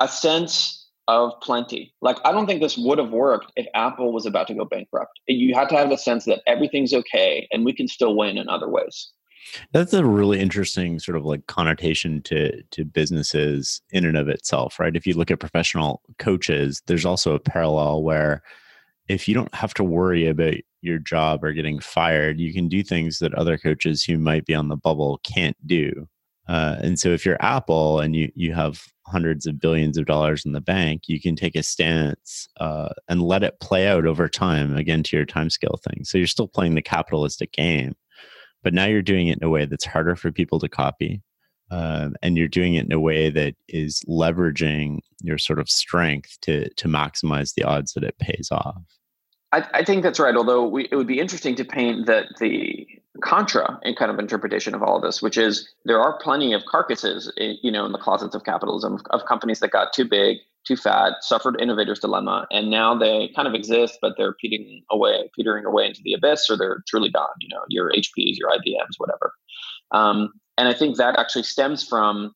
a sense of plenty. Like, I don't think this would have worked if Apple was about to go bankrupt. You had to have a sense that everything's okay and we can still win in other ways. That's a really interesting sort of like connotation to to businesses in and of itself, right? If you look at professional coaches, there's also a parallel where if you don't have to worry about your job or getting fired, you can do things that other coaches who might be on the bubble can't do. Uh, and so if you're Apple and you you have hundreds of billions of dollars in the bank, you can take a stance uh, and let it play out over time. Again, to your time scale thing. So you're still playing the capitalistic game but now you're doing it in a way that's harder for people to copy um, and you're doing it in a way that is leveraging your sort of strength to to maximize the odds that it pays off. I, I think that's right although we, it would be interesting to paint that the contra in kind of interpretation of all of this which is there are plenty of carcasses in, you know in the closets of capitalism of companies that got too big too fat, suffered innovator's dilemma, and now they kind of exist, but they're petering away, petering away into the abyss, or they're truly gone. You know, your HPs, your IBMs, whatever. Um, and I think that actually stems from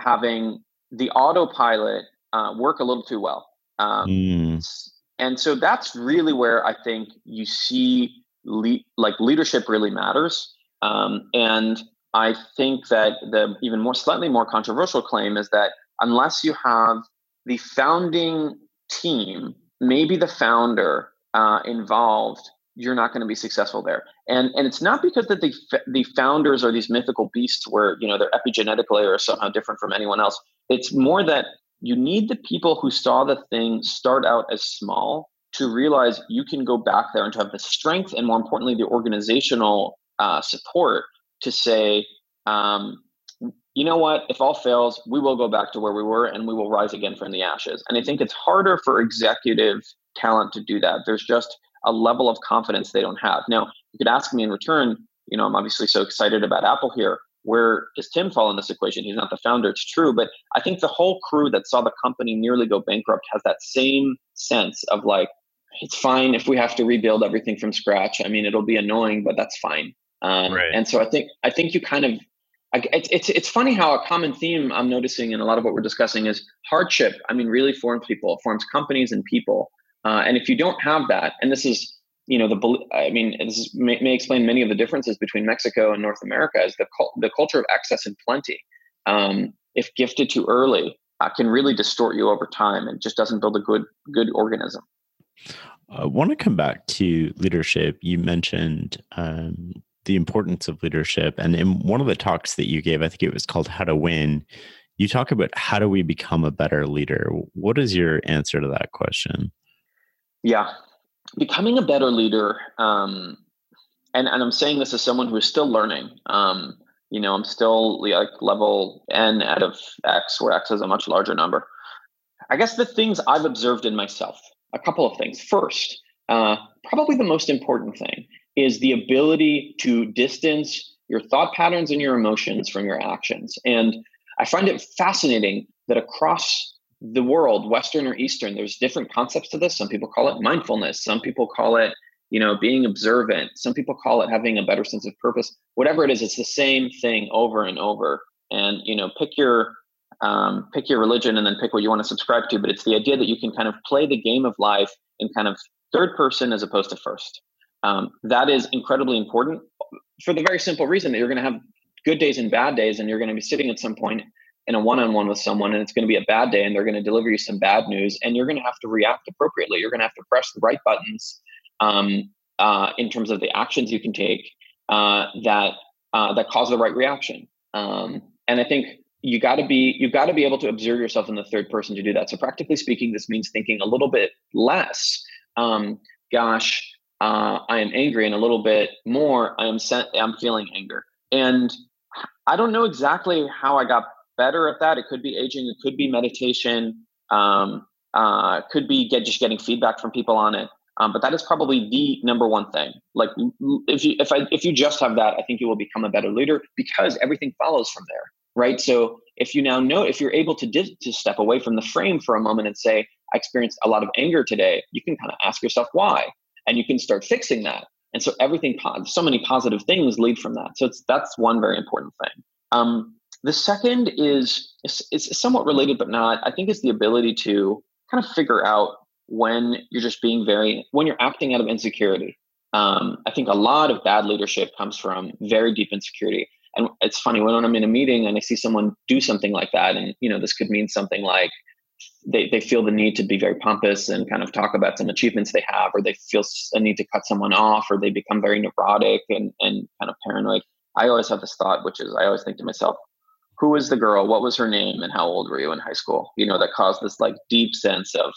having the autopilot uh, work a little too well. Um, mm. And so that's really where I think you see le- like leadership really matters. Um, and I think that the even more slightly more controversial claim is that unless you have the founding team, maybe the founder uh, involved, you're not going to be successful there. And and it's not because that the the founders are these mythical beasts where you know their epigenetic layer is somehow different from anyone else. It's more that you need the people who saw the thing start out as small to realize you can go back there and to have the strength and more importantly the organizational uh, support to say um, you know what? If all fails, we will go back to where we were and we will rise again from the ashes. And I think it's harder for executive talent to do that. There's just a level of confidence they don't have. Now, you could ask me in return, you know, I'm obviously so excited about Apple here. Where does Tim fall in this equation? He's not the founder, it's true. But I think the whole crew that saw the company nearly go bankrupt has that same sense of like, it's fine if we have to rebuild everything from scratch. I mean, it'll be annoying, but that's fine. Um, right. And so I think I think you kind of it's, it's it's funny how a common theme I'm noticing in a lot of what we're discussing is hardship. I mean, really forms people, forms companies and people. Uh, and if you don't have that, and this is you know the I mean this is, may, may, explain many of the differences between Mexico and North America is the the culture of excess and plenty. Um, if gifted too early, uh, can really distort you over time and just doesn't build a good good organism. I want to come back to leadership. You mentioned um, the importance of leadership. And in one of the talks that you gave, I think it was called How to Win, You talk about how do we become a better leader? What is your answer to that question? Yeah, becoming a better leader. Um, and, and I'm saying this as someone who is still learning. Um, you know, I'm still like level N out of X, where X is a much larger number. I guess the things I've observed in myself, a couple of things. First, uh, probably the most important thing is the ability to distance your thought patterns and your emotions from your actions. And I find it fascinating that across the world, Western or Eastern, there's different concepts to this. Some people call it mindfulness. Some people call it, you know, being observant. Some people call it having a better sense of purpose. Whatever it is, it's the same thing over and over. And you know, pick your um, pick your religion and then pick what you want to subscribe to. But it's the idea that you can kind of play the game of life in kind of third person as opposed to first. Um, that is incredibly important for the very simple reason that you're going to have good days and bad days, and you're going to be sitting at some point in a one-on-one with someone and it's going to be a bad day and they're going to deliver you some bad news and you're going to have to react appropriately you're going to have to press the right buttons um, uh, in terms of the actions you can take uh, that uh, that cause the right reaction um, and i think you got to be you got to be able to observe yourself in the third person to do that so practically speaking this means thinking a little bit less um, gosh uh, i am angry and a little bit more i am sent i'm feeling anger and i don't know exactly how i got better at that. It could be aging, it could be meditation, um, uh, could be get just getting feedback from people on it. Um, but that is probably the number one thing. Like if you if I if you just have that, I think you will become a better leader because everything follows from there, right? So if you now know if you're able to di- to step away from the frame for a moment and say, I experienced a lot of anger today, you can kind of ask yourself why, and you can start fixing that. And so everything, so many positive things lead from that. So it's that's one very important thing. Um, the second is it's somewhat related, but not. I think it's the ability to kind of figure out when you're just being very when you're acting out of insecurity. Um, I think a lot of bad leadership comes from very deep insecurity. And it's funny when I'm in a meeting and I see someone do something like that, and you know this could mean something like they, they feel the need to be very pompous and kind of talk about some achievements they have, or they feel a need to cut someone off, or they become very neurotic and, and kind of paranoid. I always have this thought, which is I always think to myself, who was the girl? What was her name? And how old were you in high school? You know, that caused this like deep sense of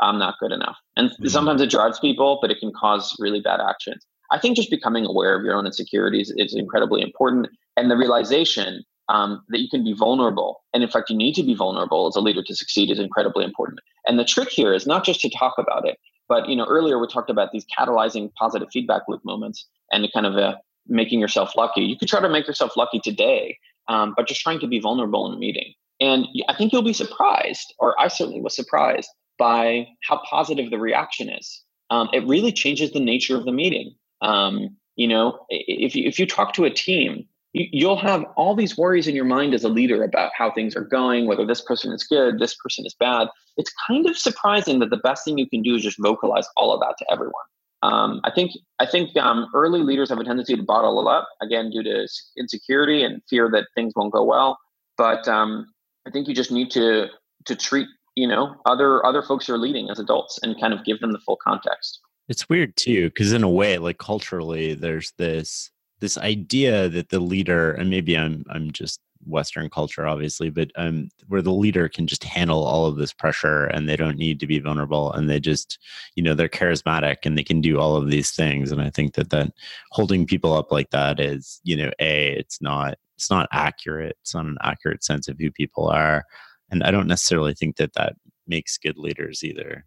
I'm not good enough. And mm-hmm. sometimes it drives people, but it can cause really bad actions. I think just becoming aware of your own insecurities is incredibly important. And the realization um, that you can be vulnerable. And in fact, you need to be vulnerable as a leader to succeed is incredibly important. And the trick here is not just to talk about it, but you know, earlier we talked about these catalyzing positive feedback loop moments and kind of uh, making yourself lucky. You could try to make yourself lucky today um, but just trying to be vulnerable in a meeting. And I think you'll be surprised, or I certainly was surprised by how positive the reaction is. Um, it really changes the nature of the meeting. Um, you know, if you, if you talk to a team, you, you'll have all these worries in your mind as a leader about how things are going, whether this person is good, this person is bad. It's kind of surprising that the best thing you can do is just vocalize all of that to everyone. Um, I think I think um, early leaders have a tendency to bottle it up again due to insecurity and fear that things won't go well. But um, I think you just need to to treat you know other other folks you're leading as adults and kind of give them the full context. It's weird too because in a way, like culturally, there's this this idea that the leader and maybe I'm I'm just Western culture, obviously, but um, where the leader can just handle all of this pressure and they don't need to be vulnerable and they just, you know, they're charismatic and they can do all of these things. And I think that that holding people up like that is, you know, a it's not it's not accurate. It's not an accurate sense of who people are, and I don't necessarily think that that makes good leaders either.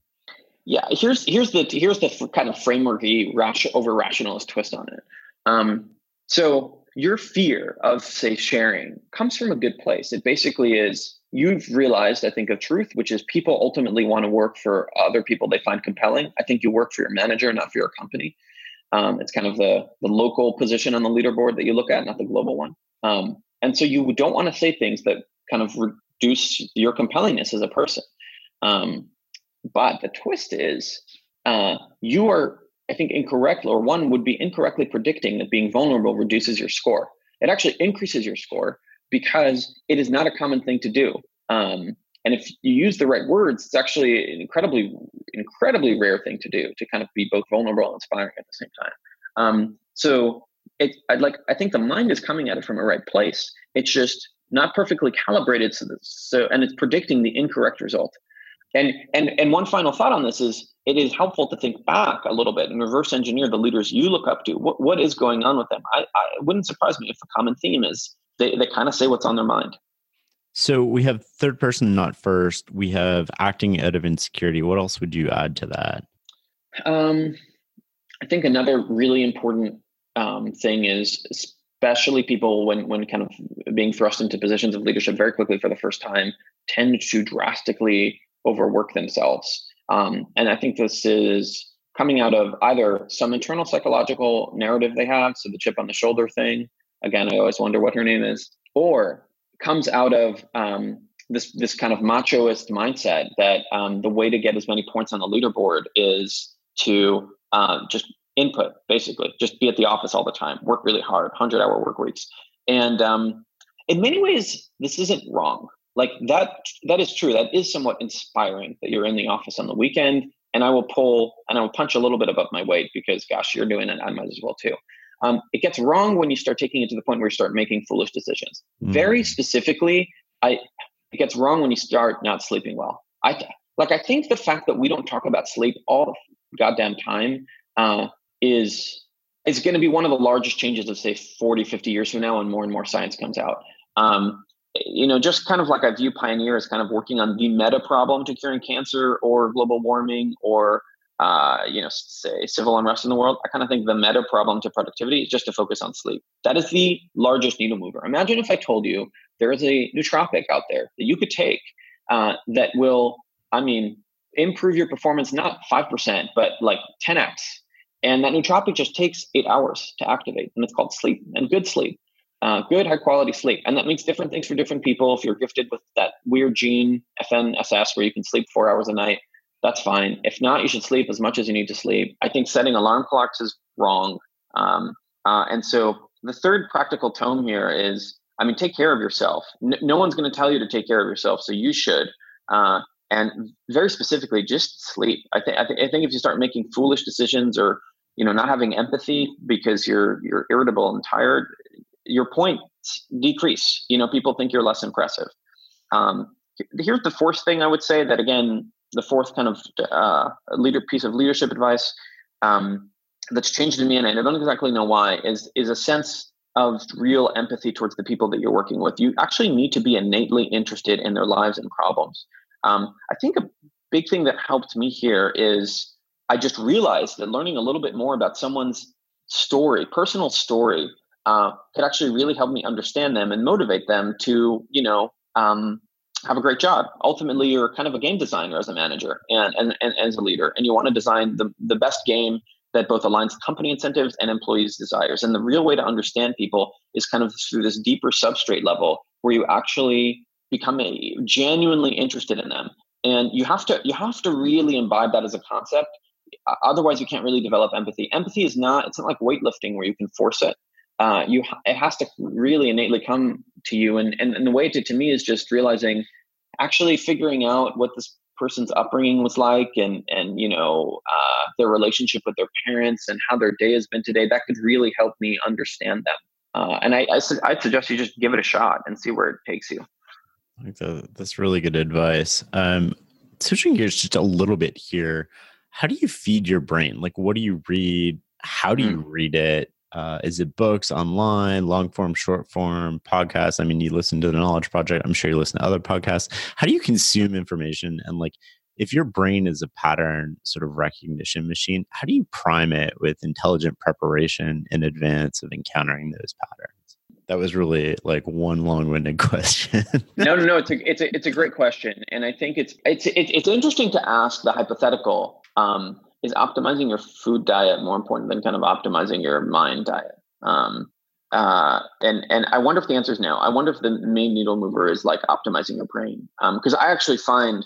Yeah, here's here's the here's the kind of frameworky over rationalist twist on it. Um, so your fear of say sharing comes from a good place. It basically is you've realized i think of truth which is people ultimately want to work for other people they find compelling. I think you work for your manager not for your company. Um, it's kind of the, the local position on the leaderboard that you look at not the global one. Um, and so you don't want to say things that kind of reduce your compellingness as a person. Um, but the twist is uh, you are I think, incorrectly, or one would be incorrectly predicting that being vulnerable reduces your score. It actually increases your score because it is not a common thing to do. Um, and if you use the right words, it's actually an incredibly, incredibly rare thing to do to kind of be both vulnerable and inspiring at the same time. Um, so it, I'd like, I think the mind is coming at it from a right place. It's just not perfectly calibrated. So, so and it's predicting the incorrect result. And and and one final thought on this is it is helpful to think back a little bit and reverse engineer the leaders you look up to. What what is going on with them? I, I it wouldn't surprise me if a common theme is they, they kind of say what's on their mind. So we have third person, not first. We have acting out of insecurity. What else would you add to that? Um, I think another really important um, thing is especially people when when kind of being thrust into positions of leadership very quickly for the first time tend to drastically overwork themselves. Um, and I think this is coming out of either some internal psychological narrative they have, so the chip on the shoulder thing. Again, I always wonder what her name is, or comes out of um, this this kind of machoist mindset that um, the way to get as many points on the leaderboard is to uh, just input, basically, just be at the office all the time, work really hard, hundred hour work weeks, and um, in many ways, this isn't wrong. Like that, that is true. That is somewhat inspiring that you're in the office on the weekend, and I will pull and I will punch a little bit above my weight because, gosh, you're doing it. I might as well too. Um, it gets wrong when you start taking it to the point where you start making foolish decisions. Mm. Very specifically, I it gets wrong when you start not sleeping well. I like I think the fact that we don't talk about sleep all the goddamn time uh, is is going to be one of the largest changes of say 40 50 years from now and more and more science comes out um, you know just kind of like i view pioneer as kind of working on the meta problem to curing cancer or global warming or uh, you know say civil unrest in the world. I kind of think the meta problem to productivity is just to focus on sleep. That is the largest needle mover. Imagine if i told you there is a nootropic out there that you could take uh, that will i mean improve your performance not 5% but like 10x and that nootropic just takes eight hours to activate and it's called sleep and good sleep uh, good high quality sleep. And that means different things for different people. If you're gifted with that weird gene fnss where you can sleep four hours a night that's fine. If not you should sleep as much as you need to sleep. I think setting alarm clocks is wrong. Um, uh, and so the third practical tome here is i mean take care of yourself. No, no one's going to tell you to take care of yourself so you should. Uh, and very specifically just sleep. I, th- I, th- I think if you start making foolish decisions or you know not having empathy because you're you're irritable and tired your points decrease. You know people think you're less impressive. Um, here's the fourth thing i would say that again the fourth kind of uh, leader piece of leadership advice um, that's changed in me and i don't exactly know why is is a sense of real empathy towards the people that you're working with. You actually need to be innately interested in their lives and problems. Um, I think a big thing that helped me here is I just realized that learning a little bit more about someone's story, personal story, uh, could actually really help me understand them and motivate them to, you know, um, have a great job. Ultimately, you're kind of a game designer as a manager and, and, and as a leader, and you want to design the, the best game that both aligns company incentives and employees' desires. And the real way to understand people is kind of through this deeper substrate level where you actually become a, genuinely interested in them and you have to you have to really imbibe that as a concept otherwise you can't really develop empathy empathy is not it's not like weightlifting where you can force it uh, you it has to really innately come to you and, and and the way to to me is just realizing actually figuring out what this person's upbringing was like and and you know uh, their relationship with their parents and how their day has been today that could really help me understand them uh, and I, I I'd suggest you just give it a shot and see where it takes you that's really good advice. Um, switching gears just a little bit here. How do you feed your brain? Like, what do you read? How do you mm. read it? Uh, is it books online, long form, short form, podcasts? I mean, you listen to the Knowledge Project. I'm sure you listen to other podcasts. How do you consume information? And like, if your brain is a pattern sort of recognition machine, how do you prime it with intelligent preparation in advance of encountering those patterns? that was really like one long-winded *laughs* question. no, no, no. It's a it's a it's a great question, and I think it's it's it's, it's interesting to ask the hypothetical. Um, is optimizing your food diet more important than kind of optimizing your mind diet? Um, uh, and and I wonder if the answer is no. I wonder if the main needle mover is like optimizing your brain. Because um, I actually find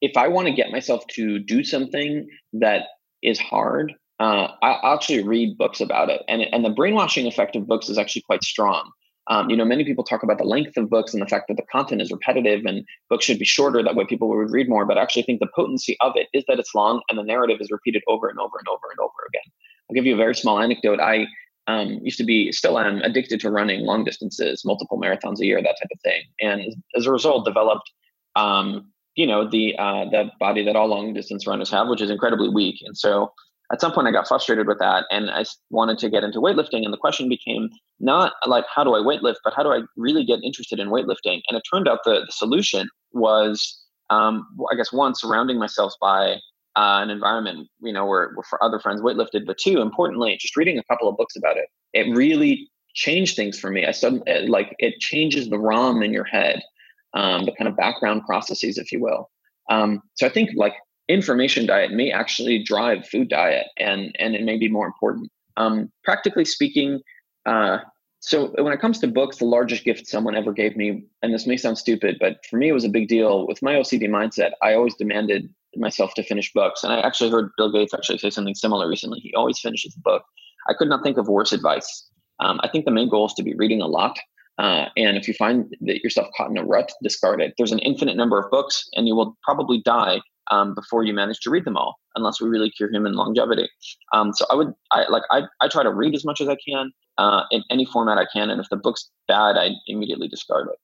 if I want to get myself to do something that is hard, uh, I actually read books about it, and and the brainwashing effect of books is actually quite strong. Um, you know, many people talk about the length of books and the fact that the content is repetitive and books should be shorter. That way, people would read more. But I actually think the potency of it is that it's long and the narrative is repeated over and over and over and over again. I'll give you a very small anecdote. I um, used to be, still am addicted to running long distances, multiple marathons a year, that type of thing. And as a result, developed, um, you know, the uh, the body that all long distance runners have, which is incredibly weak. And so at some point I got frustrated with that and I wanted to get into weightlifting. And the question became not like, how do I weightlift, but how do I really get interested in weightlifting? And it turned out the, the solution was, um, I guess, one, surrounding myself by uh, an environment, you know, where, where for other friends weightlifted, but two, importantly, just reading a couple of books about it. It really changed things for me. I started like it changes the ROM in your head, um, the kind of background processes, if you will. Um, so I think like information diet may actually drive food diet and and it may be more important. Um, practically speaking uh, so when it comes to books the largest gift someone ever gave me and this may sound stupid but for me it was a big deal. With my ocd mindset i always demanded myself to finish books and i actually heard bill gates actually say something similar recently. He always finishes a book. I could not think of worse advice. Um, i think the main goal is to be reading a lot uh, and if you find that yourself caught in a rut discard it. There's an infinite number of books and you will probably die um, before you manage to read them all, unless we really cure human longevity. Um, so I would, I like, I, I try to read as much as I can uh, in any format I can, and if the book's bad, I immediately discard it.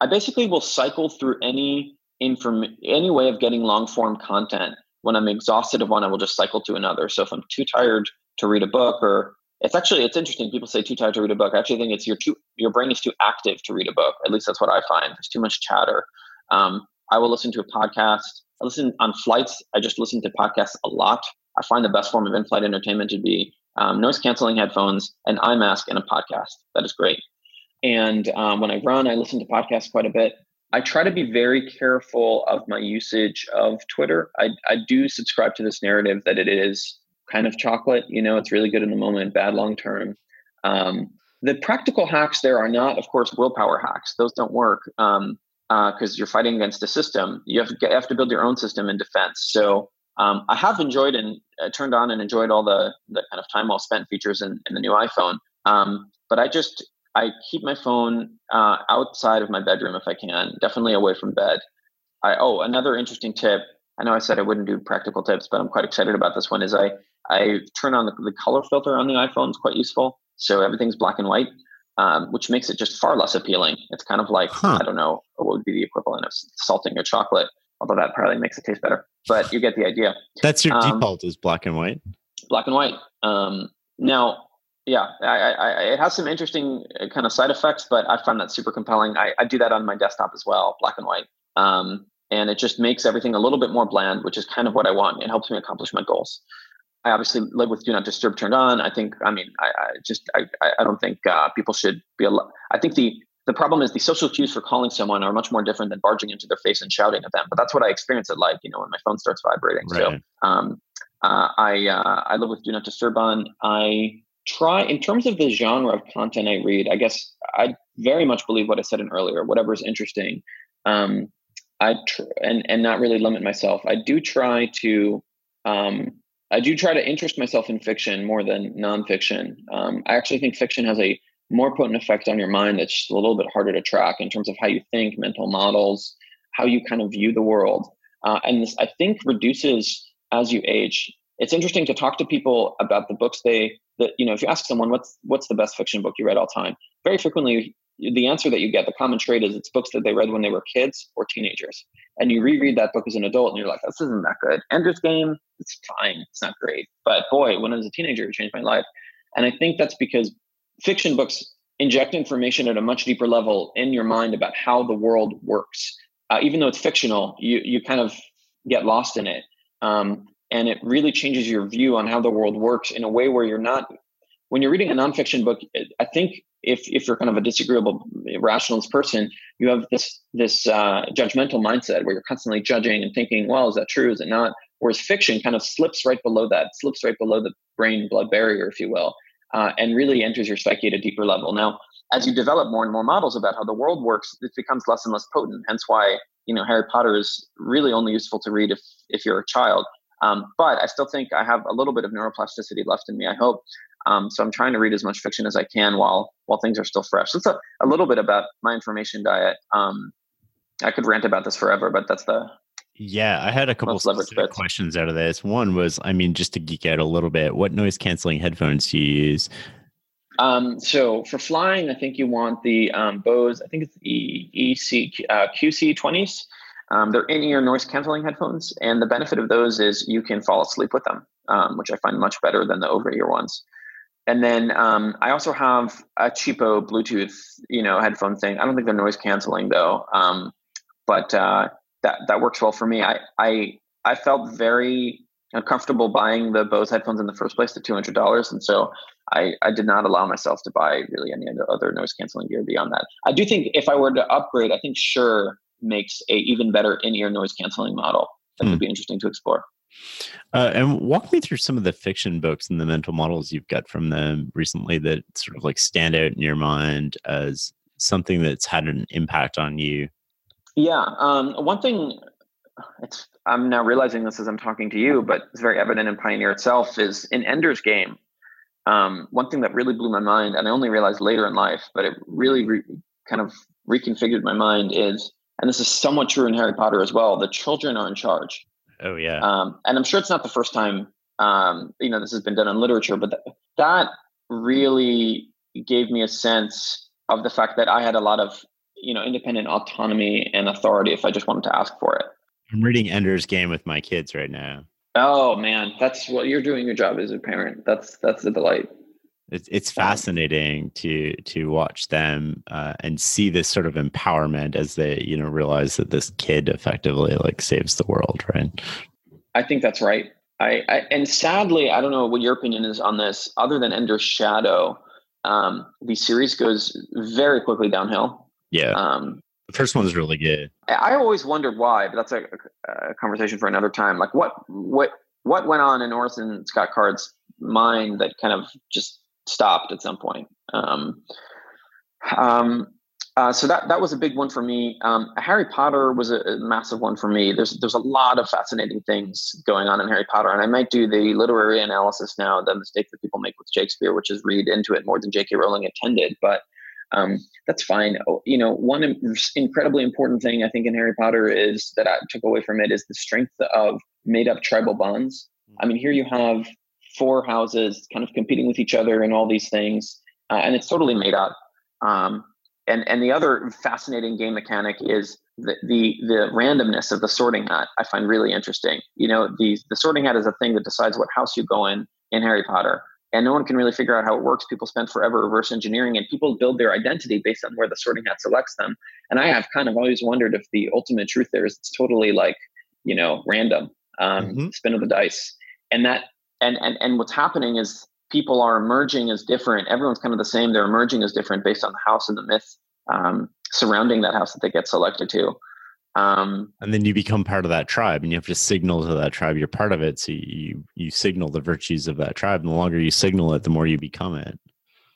I basically will cycle through any inform any way of getting long form content. When I'm exhausted of one, I will just cycle to another. So if I'm too tired to read a book, or it's actually it's interesting. People say too tired to read a book. I actually think it's your too your brain is too active to read a book. At least that's what I find. There's too much chatter. Um, I will listen to a podcast. I listen on flights. I just listen to podcasts a lot. I find the best form of in-flight entertainment to be um, noise canceling headphones, an eye mask, and a podcast. That is great. And um, when I run, I listen to podcasts quite a bit. I try to be very careful of my usage of Twitter. I, I do subscribe to this narrative that it is kind of chocolate. You know, it's really good in the moment, bad long term. Um, the practical hacks there are not, of course, willpower hacks. Those don't work. Um, because uh, you're fighting against a system. You have to get, have to build your own system in defense. So um, I have enjoyed and uh, turned on and enjoyed all the the kind of time well spent features in, in the new iPhone. Um, but I just I keep my phone uh, outside of my bedroom if I can, definitely away from bed. I oh another interesting tip. I know I said I wouldn't do practical tips, but I'm quite excited about this one. Is I I turn on the, the color filter on the iPhone. It's quite useful. So everything's black and white um, which makes it just far less appealing. It's kind of like huh. I don't know what would be the equivalent of salting your chocolate, although that probably makes it taste better. But you get the idea. That's your um, default is black and white. Black and white. Um, now, yeah, I, I, it has some interesting uh, kind of side effects, but I find that super compelling. I, I do that on my desktop as well, black and white. Um, and it just makes everything a little bit more bland, which is kind of what I want. It helps me accomplish my goals. I obviously live with do not disturb turned on. I think, I mean, I, I just, I, I don't think uh, people should be. Al- I think the the problem is the social cues for calling someone are much more different than barging into their face and shouting at them. But that's what I experience it like, you know, when my phone starts vibrating. Right. So um, uh, I uh, I live with do not disturb on. I try in terms of the genre of content I read. I guess I very much believe what I said in earlier. Whatever is interesting. Um, I tr- and and not really limit myself. I do try to um, I do try to interest myself in fiction more than nonfiction. Um, I actually think fiction has a more potent effect on your mind that's just a little bit harder to track in terms of how you think, mental models, how you kind of view the world. Uh, and this, I think, reduces as you age. It's interesting to talk to people about the books they that you know. If you ask someone what's what's the best fiction book you read all time, very frequently the answer that you get, the common trait is it's books that they read when they were kids or teenagers. And you reread that book as an adult and you're like, this isn't that good. Ender's Game, it's fine. It's not great. But boy, when I was a teenager, it changed my life. And I think that's because fiction books inject information at a much deeper level in your mind about how the world works. Uh, even though it's fictional, you, you kind of get lost in it. Um, and it really changes your view on how the world works in a way where you're not when you're reading a nonfiction book, I think if if you're kind of a disagreeable rationalist person, you have this this uh, judgmental mindset where you're constantly judging and thinking, well, is that true? Is it not? Whereas fiction kind of slips right below that, slips right below the brain blood barrier, if you will, uh, and really enters your psyche at a deeper level. Now, as you develop more and more models about how the world works, it becomes less and less potent. Hence why you know Harry Potter is really only useful to read if if you're a child. Um, but I still think I have a little bit of neuroplasticity left in me. I hope um, so I'm trying to read as much fiction as I can while while things are still fresh. So it's a, a little bit about my information diet. Um, I could rant about this forever, but that's the yeah. I had a couple of questions out of this. One was, I mean, just to geek out a little bit, what noise canceling headphones do you use? Um, so for flying, I think you want the um, Bose. I think it's the EC uh, QC20s. Um, they're in-ear noise canceling headphones, and the benefit of those is you can fall asleep with them, um, which I find much better than the over-ear ones. And then um, I also have a cheapo Bluetooth, you know, headphone thing. I don't think they're noise canceling though, um, but uh, that that works well for me. I I I felt very uncomfortable buying the Bose headphones in the first place at two hundred dollars, and so I I did not allow myself to buy really any other noise canceling gear beyond that. I do think if I were to upgrade, I think Shure makes a even better in ear noise canceling model that hmm. would be interesting to explore. Uh, and walk me through some of the fiction books and the mental models you've got from them recently that sort of like stand out in your mind as something that's had an impact on you. Yeah, um, one thing it's I'm now realizing this as I'm talking to you, but it's very evident in Pioneer itself is in Ender's Game. Um, one thing that really blew my mind, and I only realized later in life, but it really re- kind of reconfigured my mind is, and this is somewhat true in Harry Potter as well. The children are in charge. Oh yeah. Um, and I'm sure it's not the first time um, you know this has been done in literature, but th- that really gave me a sense of the fact that I had a lot of you know independent autonomy and authority if I just wanted to ask for it. I'm reading Ender's Game with my kids right now. Oh man, that's what you're doing your job as a parent. That's that's a delight. It's it's fascinating to to watch them uh, and see this sort of empowerment as they you know realize that this kid effectively like saves the world, right? I think that's right. I, I and sadly, I don't know what your opinion is on this. Other than Ender's Shadow, um, the series goes very quickly downhill. Yeah. Um, the first one's really good. I always wondered why, but that's a, a, conversation for another time. Like what what what went on in Orson Scott Card's mind that kind of just stopped at some point. Um, um, uh, so that that was a big one for me. Um, Harry Potter was a, a, massive one for me. There's there's a lot of fascinating things going on in Harry Potter, and I might do the literary analysis now. The mistake that people make with Shakespeare, which is read into it more than J.K. Rowling intended, but um, that's fine. Oh, you know, one incredibly important thing I think in Harry Potter is that I took away from it is the strength of made up tribal bonds. I mean, here you have four houses kind of competing with each other and all these things, uh, and it's totally made up. Um, and and the other fascinating game mechanic is the, the the randomness of the sorting hat. I find really interesting. You know, the the sorting hat is a thing that decides what house you go in in Harry Potter, and no one can really figure out how it works. People spend forever reverse engineering, and people build their identity based on where the sorting hat selects them. And I have kind of always wondered if the ultimate truth there is it's totally like you know random um, mm-hmm. spin of the dice, and that and and and what's happening is people are emerging as different. Everyone's kind of the same. They're emerging as different based on the house and the myth um, surrounding that house that they get selected to. Um, and then you become part of that tribe, and you have to signal to that tribe you're part of it. So you you signal the virtues of that tribe. And the longer you signal it, the more you become it.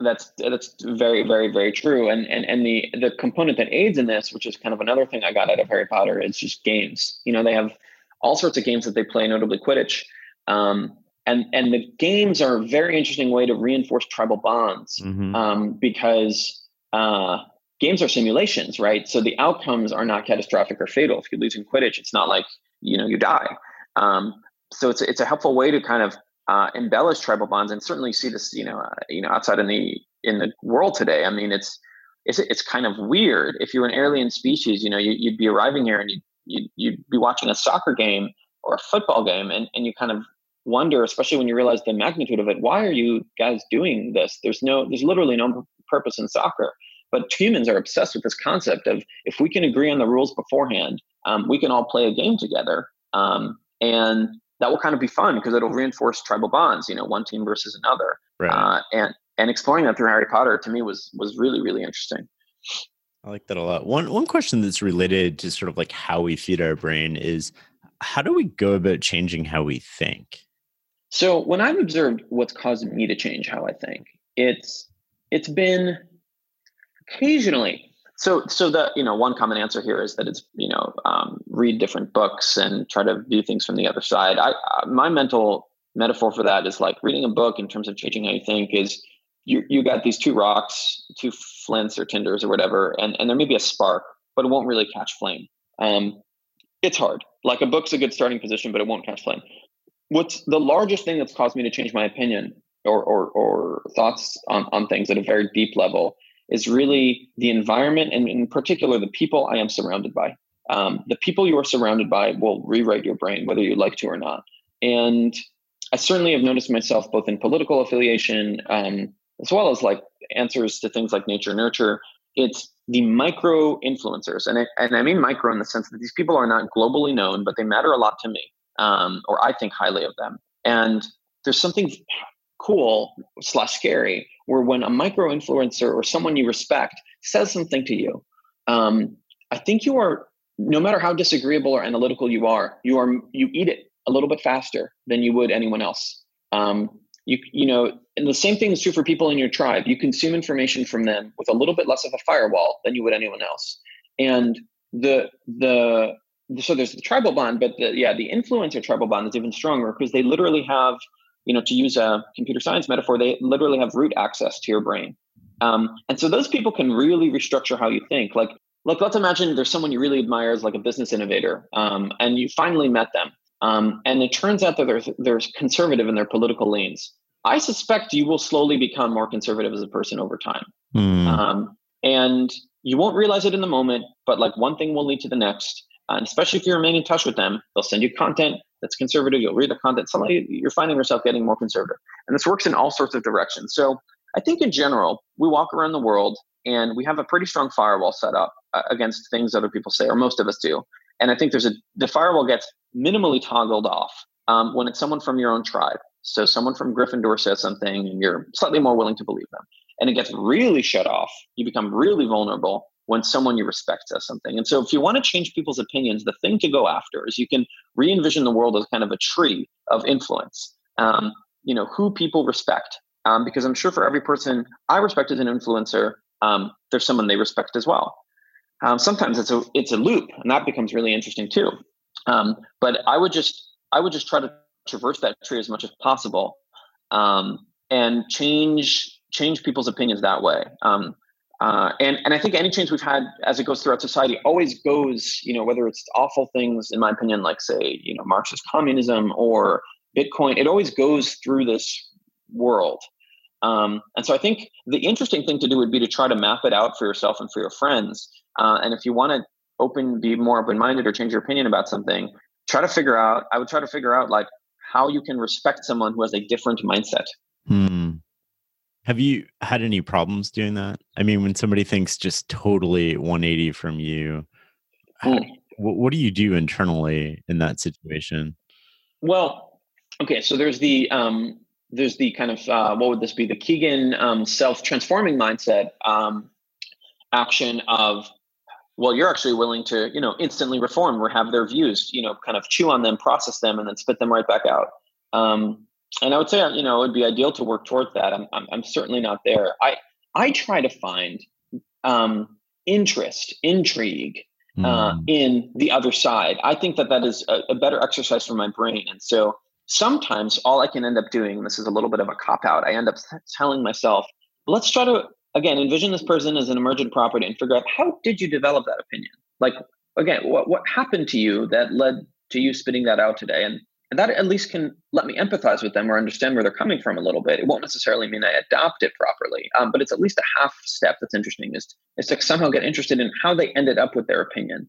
That's that's very very very true. And and and the the component that aids in this, which is kind of another thing I got out of Harry Potter, is just games. You know, they have all sorts of games that they play, notably Quidditch. Um, and and the games are a very interesting way to reinforce tribal bonds mm-hmm. um, because uh, games are simulations, right? So the outcomes are not catastrophic or fatal. If you lose in Quidditch, it's not like you know you die. Um, so it's it's a helpful way to kind of uh, embellish tribal bonds, and certainly see this, you know, uh, you know, outside in the in the world today. I mean, it's it's it's kind of weird. If you're an alien species, you know, you, would be arriving here and you you'd, you'd be watching a soccer game or a football game, and and you kind of wonder, especially when you realize the magnitude of it, why are you guys doing this? There's no, there's literally no purpose in soccer. But humans are obsessed with this concept of if we can agree on the rules beforehand, um, we can all play a game together. Um, and that will kind of be fun because it'll reinforce tribal bonds, you know, one team versus another. Right. Uh, and, and exploring that through Harry Potter to me was, was really, really interesting. I like that a lot. One, one question that's related to sort of like how we feed our brain is how do we go about changing how we think? So when I've observed what's causing me to change how I think, it's it's been occasionally. So so the you know one common answer here is that it's you know um, read different books and try to view things from the other side. I, I my mental metaphor for that is like reading a book in terms of changing how you think is you you got these two rocks, two flints or tinders or whatever, and and there may be a spark, but it won't really catch flame. Um, it's hard. Like a book's a good starting position, but it won't catch flame what's the largest thing that's caused me to change my opinion or, or, or thoughts on, on things at a very deep level is really the environment and in particular the people I am surrounded by. Um, the people you are surrounded by will rewrite your brain, whether you like to or not. And I certainly have noticed myself both in political affiliation um, as well as like answers to things like nature nurture. It's the micro influencers, and I, and I mean micro in the sense that these people are not globally known, but they matter a lot to me, um, or I think highly of them. And there's something cool slash scary where when a micro influencer or someone you respect says something to you, um, I think you are no matter how disagreeable or analytical you are, you are you eat it a little bit faster than you would anyone else. Um, you you know, and the same thing is true for people in your tribe. You consume information from them with a little bit less of a firewall than you would anyone else. And the the so there's the tribal bond, but the yeah, the influencer tribal bond is even stronger because they literally have you know, to use a computer science metaphor, they literally have root access to your brain. Um, and so those people can really restructure how you think. Like, like let's imagine there's someone you really admire as like a business innovator, um, and you finally met them, um, and it turns out that they're they're conservative in their political leans. I suspect you will slowly become more conservative as a person over time, mm. and you won't realize it in the moment. But like one thing will lead to the next, and especially if you remain in touch with them, they'll send you content that's conservative. You'll read the content. Suddenly, you're finding yourself getting more conservative, and this works in all sorts of directions. So, I think in general, we walk around the world and we have a pretty strong firewall set up uh, against things other people say, or most of us do. And I think there's a the firewall gets minimally toggled off um, when it's someone from your own tribe. So someone from Gryffindor says something, and you're slightly more willing to believe them. And it gets really shut off. You become really vulnerable when someone you respect says something. And so if you want to change people's opinions, the thing to go after is you can re-envision the world as kind of a tree of influence. Um, you know, who people respect. Um, because I'm sure for every person I respect as an influencer, um, there's someone they respect as well. Um, sometimes it's a it's a loop, and that becomes really interesting too. Um, but I would just I would just try to traverse that tree as much as possible, um, and change change people's opinions that way. Um, uh, and and I think any change we've had as it goes throughout society always goes, you know, whether it's awful things, in my opinion, like say, you know, Marxist communism or Bitcoin, it always goes through this world. Um, and so I think the interesting thing to do would be to try to map it out for yourself and for your friends. Uh, and if you want to open, be more open minded or change your opinion about something, try to figure out. I would try to figure out like how you can respect someone who has a different mindset. Hmm. Have you had any problems doing that? I mean, when somebody thinks just totally 180 from you, how, hmm. what, what do you do internally in that situation? Well, okay, so there's the um, there's the kind of uh, what would this be? The Kegan um, self transforming mindset um, action of well, you're actually willing to you know instantly reform or have their views, you know, kind of chew on them, process them, and then spit them right back out. Um, and I would say, you know, it would be ideal to work towards that. I'm, I'm, I'm certainly not there. I, I try to find um, interest, intrigue mm. uh, in the other side. I think that that is a, a, better exercise for my brain. And so sometimes all I can end up doing, this is a little bit of a cop out, I end up telling myself, let's try to, again, envision this person as an emergent property and figure out how did you develop that opinion? Like, again, what, what happened to you that led to you spitting that out today? And and that at least can let me empathize with them or understand where they're coming from a little bit. It won't necessarily mean I adopt it properly, um, but it's at least a half step that's interesting is, is to somehow get interested in how they ended up with their opinion.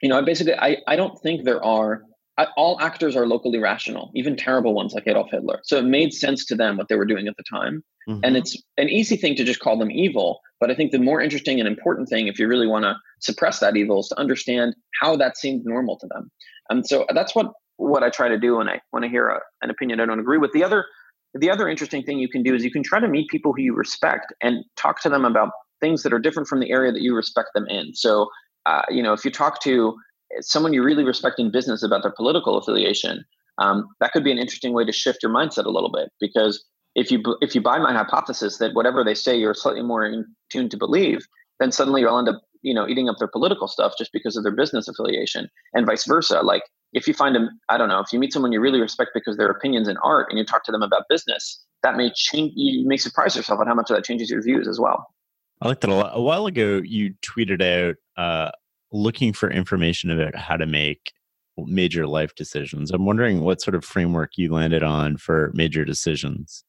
You know, I basically, I, I don't think there are, I, all actors are locally rational, even terrible ones like Adolf Hitler. So it made sense to them what they were doing at the time. Mm-hmm. And it's an easy thing to just call them evil. But I think the more interesting and important thing, if you really want to suppress that evil, is to understand how that seemed normal to them. And so that's what what I try to do when I when I hear a, an opinion I don't agree with. The other the other interesting thing you can do is you can try to meet people who you respect and talk to them about things that are different from the area that you respect them in. So, uh, you know, if you talk to someone you really respect in business about their political affiliation, um, that could be an interesting way to shift your mindset a little bit. Because if you if you buy my hypothesis that whatever they say you're slightly more in tune to believe, then suddenly you'll end up you know eating up their political stuff just because of their business affiliation, and vice versa. Like if you find them, I don't know, if you meet someone you really respect because their opinions in art and you talk to them about business, that may change, you may surprise yourself on how much of that changes your views as well. I like that a lot. A while ago, you tweeted out uh, looking for information about how to make major life decisions. I'm wondering what sort of framework you landed on for major decisions.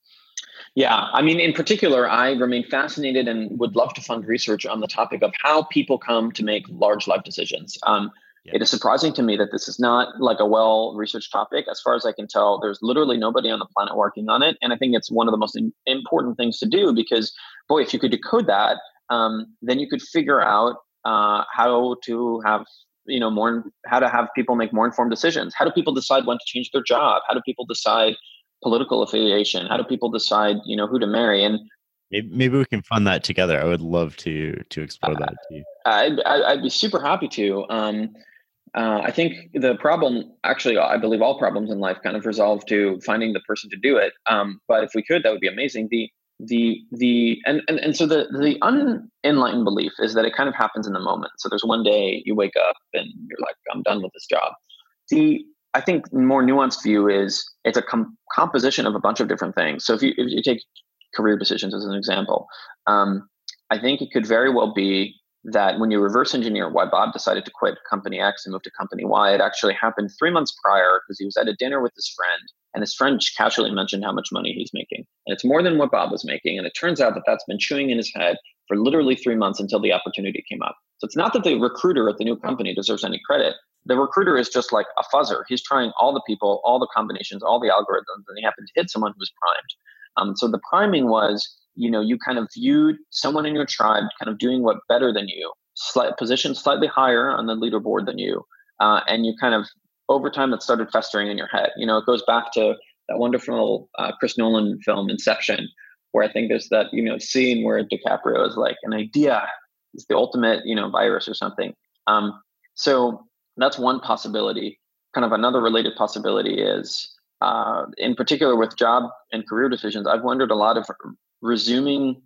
Yeah, I mean, in particular, I remain fascinated and would love to fund research on the topic of how people come to make large life decisions. Um, yeah. It is surprising to me that this is not like a well researched topic. As far as I can tell, there's literally nobody on the planet working on it. And I think it's one of the most in- important things to do because, boy, if you could decode that, um, then you could figure out uh, how to have you know more how to have people make more informed decisions how do people decide when to change their job how do people decide political affiliation how do people decide you know who to marry and maybe, maybe we can fund that together i would love to to explore that too I'd, I'd be super happy to um, uh, I think the problem, actually, I believe all problems in life kind of resolve to finding the person to do it. Um, but if we could, that would be amazing. The the the and, and and so the the unenlightened belief is that it kind of happens in the moment. So there's one day you wake up and you're like, I'm done with this job. The I think more nuanced view is it's a com- composition of a bunch of different things. So if you if you take career decisions as an example, um, I think it could very well be that when you reverse engineer why Bob decided to quit company X and move to company Y, it actually happened three months prior because he was at a dinner with his friend and his friend casually mentioned how much money he's making. And it's more than what Bob was making. And it turns out that that's been chewing in his head for literally three months until the opportunity came up. So it's not that the recruiter at the new company deserves any credit. The recruiter is just like a fuzzer. He's trying all the people, all the combinations, all the algorithms, and he happened to hit someone who's primed. Um, so the priming was you know you kind of viewed someone in your tribe kind of doing what better than you slight position slightly higher on the leaderboard than you uh, and you kind of over time that started festering in your head. You know it goes back to that wonderful uh, chris nolan film inception where i think there's that you know scene where dicaprio is like an idea is the ultimate you know virus or something. Um, so that's one possibility. Kind of another related possibility is uh, in particular with job and career decisions, I've wondered a lot of resuming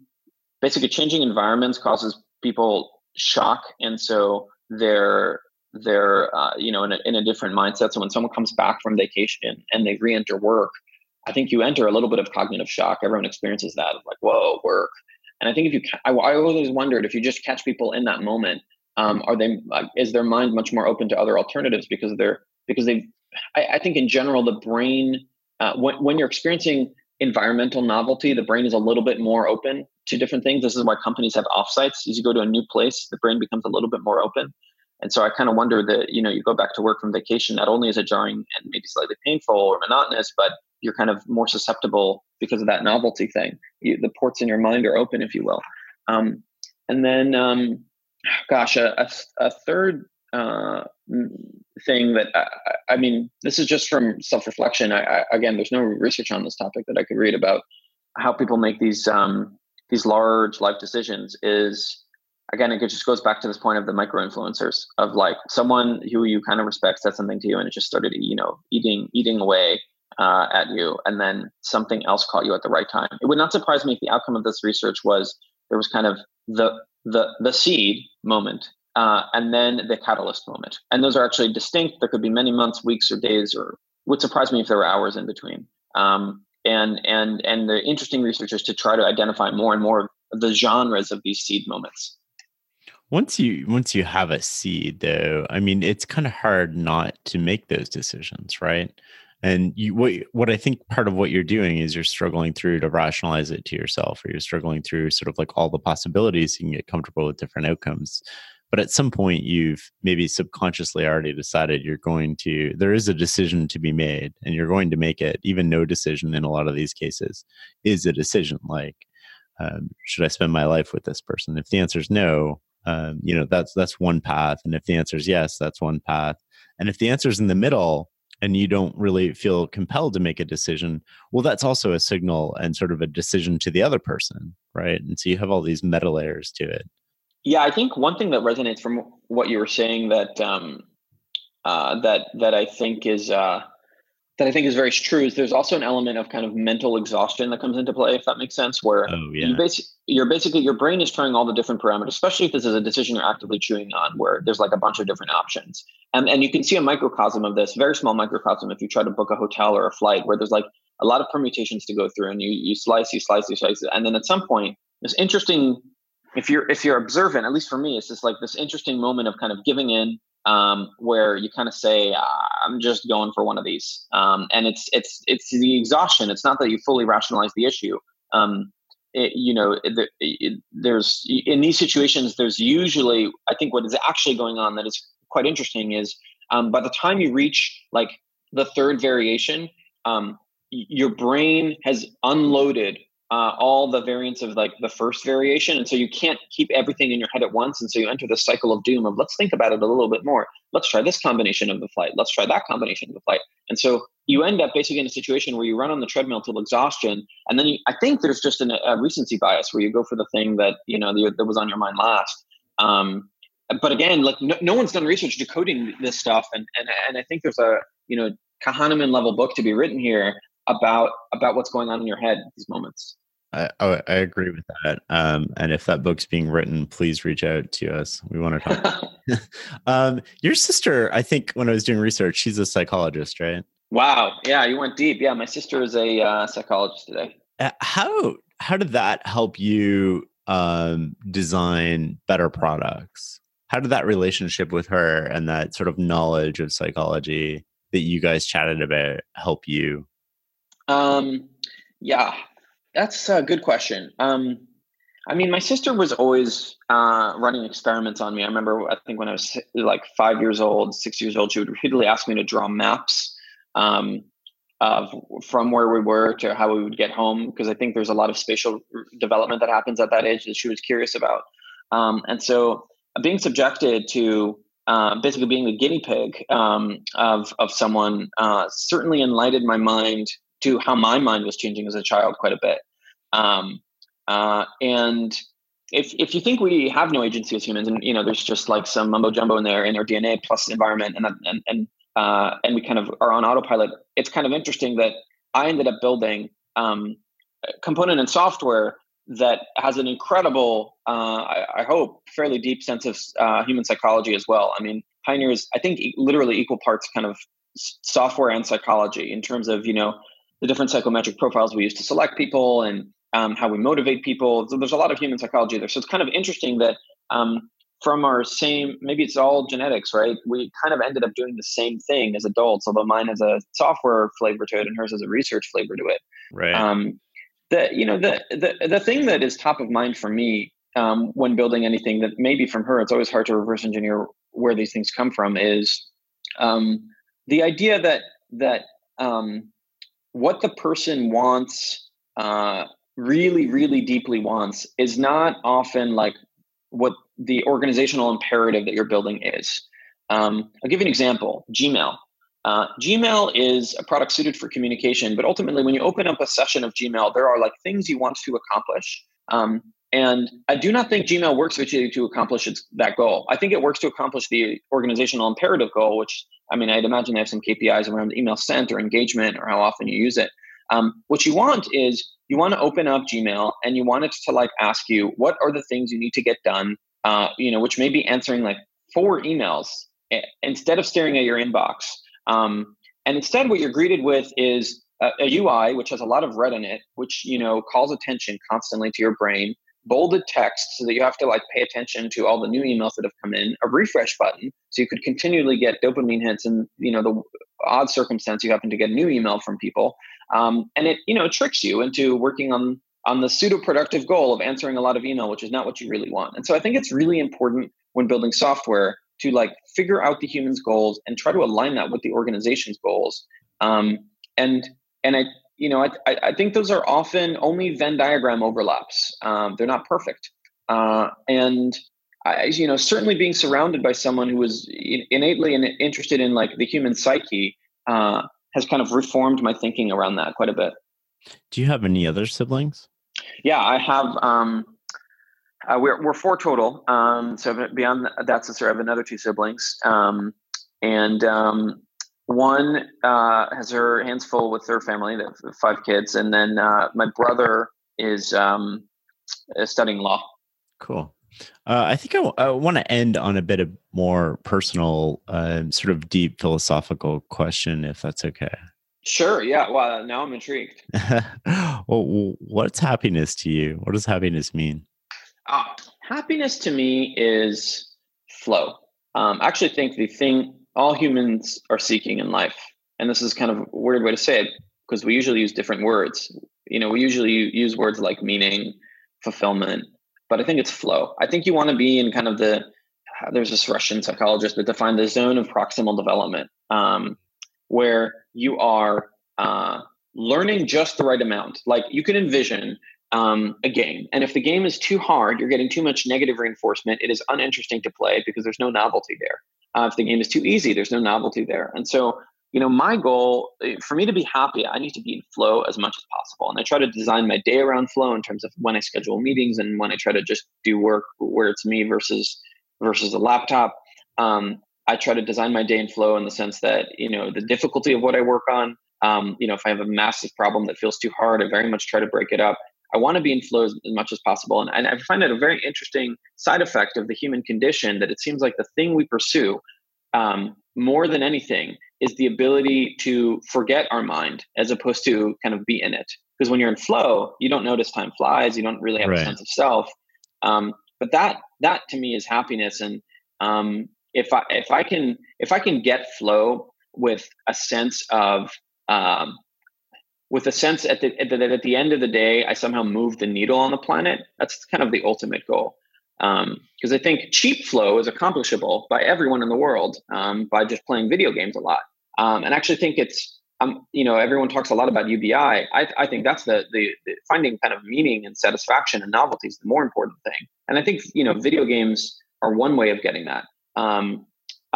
basically changing environments causes people shock. And so they're they're uh, you know in a, in a different mindset. So when someone comes back from vacation and they re-enter work i think you enter a little bit of cognitive shock. Everyone experiences that like whoa work. And i think if you I, I always wondered if you just catch people in that moment um, are they uh, is their mind much more open to other alternatives because they're because they I, I think in general the brain uh, when, when you're experiencing environmental novelty, the brain is a little bit more open to different things. This is why companies have offsites. As you go to a new place, the brain becomes a little bit more open. And so I kind of wonder that, you know, you go back to work from vacation, not only is it jarring and maybe slightly painful or monotonous, but you're kind of more susceptible because of that novelty thing. You, the ports in your mind are open, if you will. Um, and then, um, gosh, a, a, a third uh, thing that I, I, mean, this is just from self reflection. I, I, again, there's no research on this topic that I could read about how people make these um, these large life decisions. Is again, it just goes back to this point of the micro influencers of like someone who you kind of respect said something to you, and it just started, you know, eating eating away uh, at you, and then something else caught you at the right time. It would not surprise me if the outcome of this research was there was kind of the the the seed moment uh, and then the catalyst moment. And those are actually distinct. There could be many months, weeks, or days, or would surprise me if there were hours in between. Um, and and and the interesting research is to try to identify more and more of the genres of these seed moments. Once you once you have a seed, though, I mean, it's kind of hard not to make those decisions, right? and you what what i think part of what you're doing is you're struggling through to rationalize it to yourself or you're struggling through sort of like all the possibilities you can get comfortable with different outcomes but at some point you've maybe subconsciously already decided you're going to there is a decision to be made and you're going to make it even no decision in a lot of these cases is a decision like um, should i spend my life with this person? If the answer is no um, you know that's that's one path and if the answer is yes that's one path. And if the answer is in the middle and you don't really feel compelled to make a decision well that's also a signal and sort of a decision to the other person right? And so you have all these meta layers to it yeah, I think one thing that resonates from what you were saying that um, uh, that that I think is uh, that I think is very true is there's also an element of kind of mental exhaustion that comes into play, if that makes sense. Where oh, yeah. you basi- you're basically your brain is trying all the different parameters, especially if this is a decision you're actively chewing on, where there's like a bunch of different options, and and you can see a microcosm of this, very small microcosm, if you try to book a hotel or a flight, where there's like a lot of permutations to go through, and you you slice, you slice, you slice, and then at some point, this interesting if you're if you're observant, at least for me, it's just like this interesting moment of kind of giving in, um, where you kind of say, ah, "I'm just going for one of these," um, and it's it's it's the exhaustion. It's not that you fully rationalize the issue, um, it, you know, it, it, there's in these situations, there's usually, I think, what is actually going on that is quite interesting is um, by the time you reach like the third variation, um, your brain has unloaded uh, all the variants of like the first variation. And so you can't keep everything in your head at once. And so you enter the cycle of doom of let's think about it a little bit more. Let's try this combination of the flight. Let's try that combination of the flight. And so you end up basically in a situation where you run on the treadmill till exhaustion. And then you, I think there's just an, a recency bias where you go for the thing that, you know, that was on your mind last. Um, but again, like no, no one's done research decoding this stuff. And, and, and I think there's a, you know, Kahneman level book to be written here about about what's going on in your head at these moments. I, oh, I agree with that. Um, and if that book's being written, please reach out to us. We want to talk. *laughs* *laughs* um, your sister, I think, when I was doing research, she's a psychologist, right? Wow. Yeah, you went deep. Yeah, my sister is a uh, psychologist today. Uh, how how did that help you um, design better products? How did that relationship with her and that sort of knowledge of psychology that you guys chatted about help you um, yeah, that's a good question. Um, I mean, my sister was always uh, running experiments on me. I remember, I think when I was like five years old, six years old, she would repeatedly ask me to draw maps um, of from where we were to how we would get home, because I think there's a lot of spatial development that happens at that age that she was curious about. Um, and so, being subjected to uh, basically being the guinea pig um, of of someone uh, certainly enlightened my mind to how my mind was changing as a child quite a bit. Um, uh, and if if you think we have no agency as humans, and you know, there's just like some mumbo jumbo in there in our DNA plus environment, and and and uh, and we kind of are on autopilot. It's kind of interesting that I ended up building um, component and software that has an incredible, uh, I, I, hope, fairly deep sense of uh, human psychology as well. I mean, Pioneers, I think, literally equal parts kind of software and psychology in terms of you know the different psychometric profiles we use to select people and um, how we motivate people. So there's a lot of human psychology there. So it's kind of interesting that um, from our same, maybe it's all genetics, right? We kind of ended up doing the same thing as adults, although mine has a software flavor to it and hers has a research flavor to it. Right. Um, the you know the the the thing that is top of mind for me um, when building anything that maybe from her, it's always hard to reverse engineer where these things come from. Is um, the idea that that um, what the person wants uh, really really deeply wants is not often like what the organizational imperative that you're building is. Um, i'll give you an example gmail. Uh, gmail is a product suited for communication but ultimately when you open up a session of gmail there are like things you want to accomplish. Um, and I do not think Gmail works with you to accomplish its, that goal. I think it works to accomplish the organizational imperative goal, which I mean, I'd imagine they have some KPIs around email sent or engagement or how often you use it. Um, what you want is you want to open up Gmail and you want it to like ask you what are the things you need to get done. Uh, you know, which may be answering like four emails instead of staring at your inbox. Um, and instead, what you're greeted with is a, a UI which has a lot of red in it, which you know calls attention constantly to your brain bolded text so that you have to like pay attention to all the new emails that have come in a refresh button so you could continually get dopamine hits and you know the odd circumstance you happen to get a new email from people um, and it you know tricks you into working on on the pseudo productive goal of answering a lot of email which is not what you really want and so i think it's really important when building software to like figure out the human's goals and try to align that with the organization's goals um, and and i you know, I, I think those are often only Venn diagram overlaps. Um, they're not perfect. Uh, and I, you know, certainly being surrounded by someone who was innately interested in like the human psyche uh, has kind of reformed my thinking around that quite a bit. Do you have any other siblings? Yeah, I have. Um, uh, we're we're four total. Um, so beyond that sister, I have another two siblings. Um, and um, one uh, has her hands full with her family, they have five kids, and then uh, my brother is, um, studying law. Cool. Uh, I think I, w- I want to end on a bit of more personal, uh, sort of deep philosophical question, if that's okay. Sure. Yeah. Well, now I'm intrigued. *laughs* well, what's happiness to you? What does happiness mean? Uh, happiness to me is flow. Um, I actually think the thing all humans are seeking in life. And this is kind of a weird way to say it because we usually use different words. you know we usually use words like meaning fulfillment but i think it's flow i think you want to be in kind of the there's this russian psychologist that defined the zone of proximal development um, where you are uh, learning just the right amount like you can envision um, a game and if the game is too hard you're getting too much negative reinforcement it is uninteresting to play because there's no novelty there uh, if the game is too easy there's no novelty there and so you know, my goal eh, for me to be happy, I need to be in flow as much as possible. And I try to design my day around flow in terms of when I schedule meetings and when I try to just do work where it's me versus versus a laptop. Um, I try to design my day in flow in the sense that, you know, the difficulty of what I work on, um, you know, if I have a massive problem that feels too hard, I very much try to break it up. I want to be in flow as, as much as possible. And, and I find that a very interesting side effect of the human condition that it seems like the thing we pursue um, more than anything is the ability to forget our mind as opposed to kind of be in it. Because when you're in flow, you don't notice time flies. You don't really have right. a sense of self. Um, but that that to me is happiness. And um, if I if I can if I can get flow with a sense of um, with a sense at the, at the at the end of the day, I somehow move the needle on the planet. That's kind of the ultimate goal because um, I think cheap flow is accomplishable by everyone in the world um, by just playing video games a lot. Um, and I actually think it's, um, you know, everyone talks a lot about UBI. I, I think that's the, the, the, finding kind of meaning and satisfaction and novelty is the more important thing. And I think, you know, video games are one way of getting that. Um,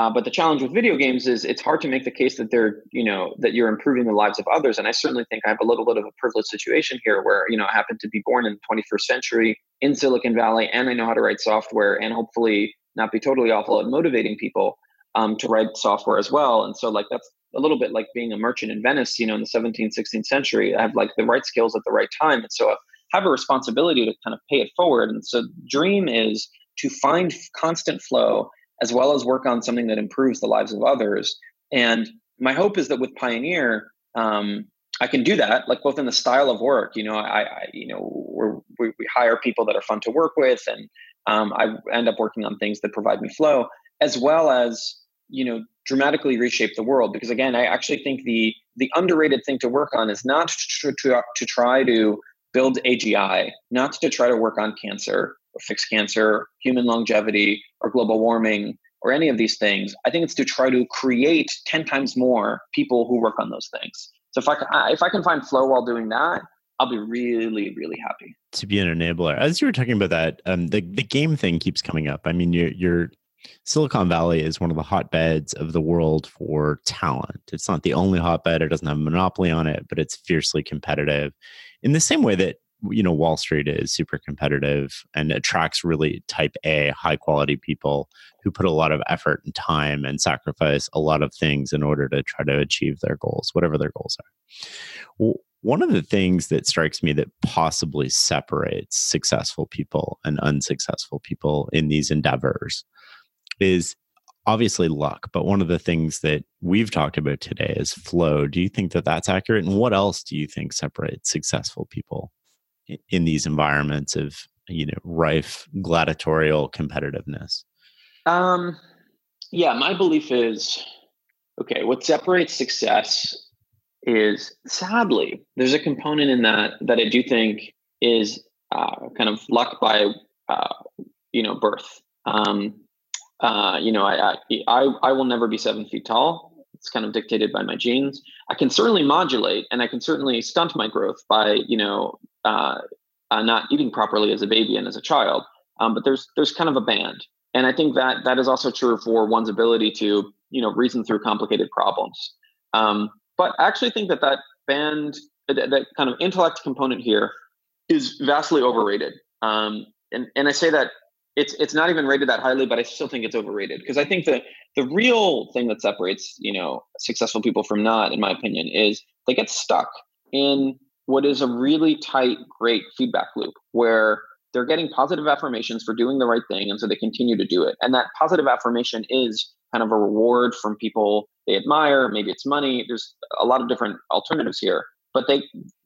uh, but the challenge with video games is it's hard to make the case that they're, you know, that you're improving the lives of others. And I certainly think I have a little bit of a privileged situation here where, you know, I happen to be born in the 21st century in Silicon Valley and I know how to write software and hopefully not be totally awful at motivating people um, to write software as well. And so like that's a little bit like being a merchant in Venice, you know, in the 17th, 16th century. I have like the right skills at the right time. And so I have a responsibility to kind of pay it forward. And so dream is to find constant flow as well as work on something that improves the lives of others. And my hope is that with Pioneer, um, I can do that, like both in the style of work. You know, I, I you know, we we hire people that are fun to work with, and um, I end up working on things that provide me flow, as well as you know, dramatically reshape the world. Because again, I actually think the the underrated thing to work on is not to, to, to try to build AGI, not to try to work on cancer, or fix cancer, human longevity, or global warming, or any of these things. I think it's to try to create 10 times more people who work on those things. So if I can, if I can find flow while doing that, I'll be really, really happy. To be an enabler. As you were talking about that, um, the, the game thing keeps coming up. I mean, you're, you're Silicon Valley is one of the hotbeds of the world for talent. It's not the only hotbed. It doesn't have a monopoly on it, but it's fiercely competitive. In the same way that you know wall street is super competitive and attracts really type a high quality people who put a lot of effort and time and sacrifice a lot of things in order to try to achieve their goals whatever their goals are. One of the things that strikes me that possibly separates successful people and unsuccessful people in these endeavors is obviously luck but one of the things that we've talked about today is flow. Do you think that that's accurate? And what else do you think separates successful people in these environments of you know rife gladiatorial competitiveness? Um yeah my belief is okay what separates success is sadly there's a component in that that i do think is uh, kind of luck by uh, you know birth. Um uh, you know I, I i will never be seven feet tall. It's kind of dictated by my genes. I can certainly modulate and i can certainly stunt my growth by you know uh, uh, not eating properly as a baby and as a child. Um, but there's there's kind of a band, and I think that that is also true for one's ability to you know reason through complicated problems. Um, but I actually think that that band, that, that, kind of intellect component here, is vastly overrated. Um, and and I say that it's it's not even rated that highly, but I still think it's overrated because I think that the real thing that separates you know successful people from not, in my opinion, is they get stuck in what is a really tight, great feedback loop where they're getting positive affirmations for doing the right thing. And so they continue to do it. And that positive affirmation is kind of a reward from people they admire. Maybe it's money. There's a lot of different alternatives here. But they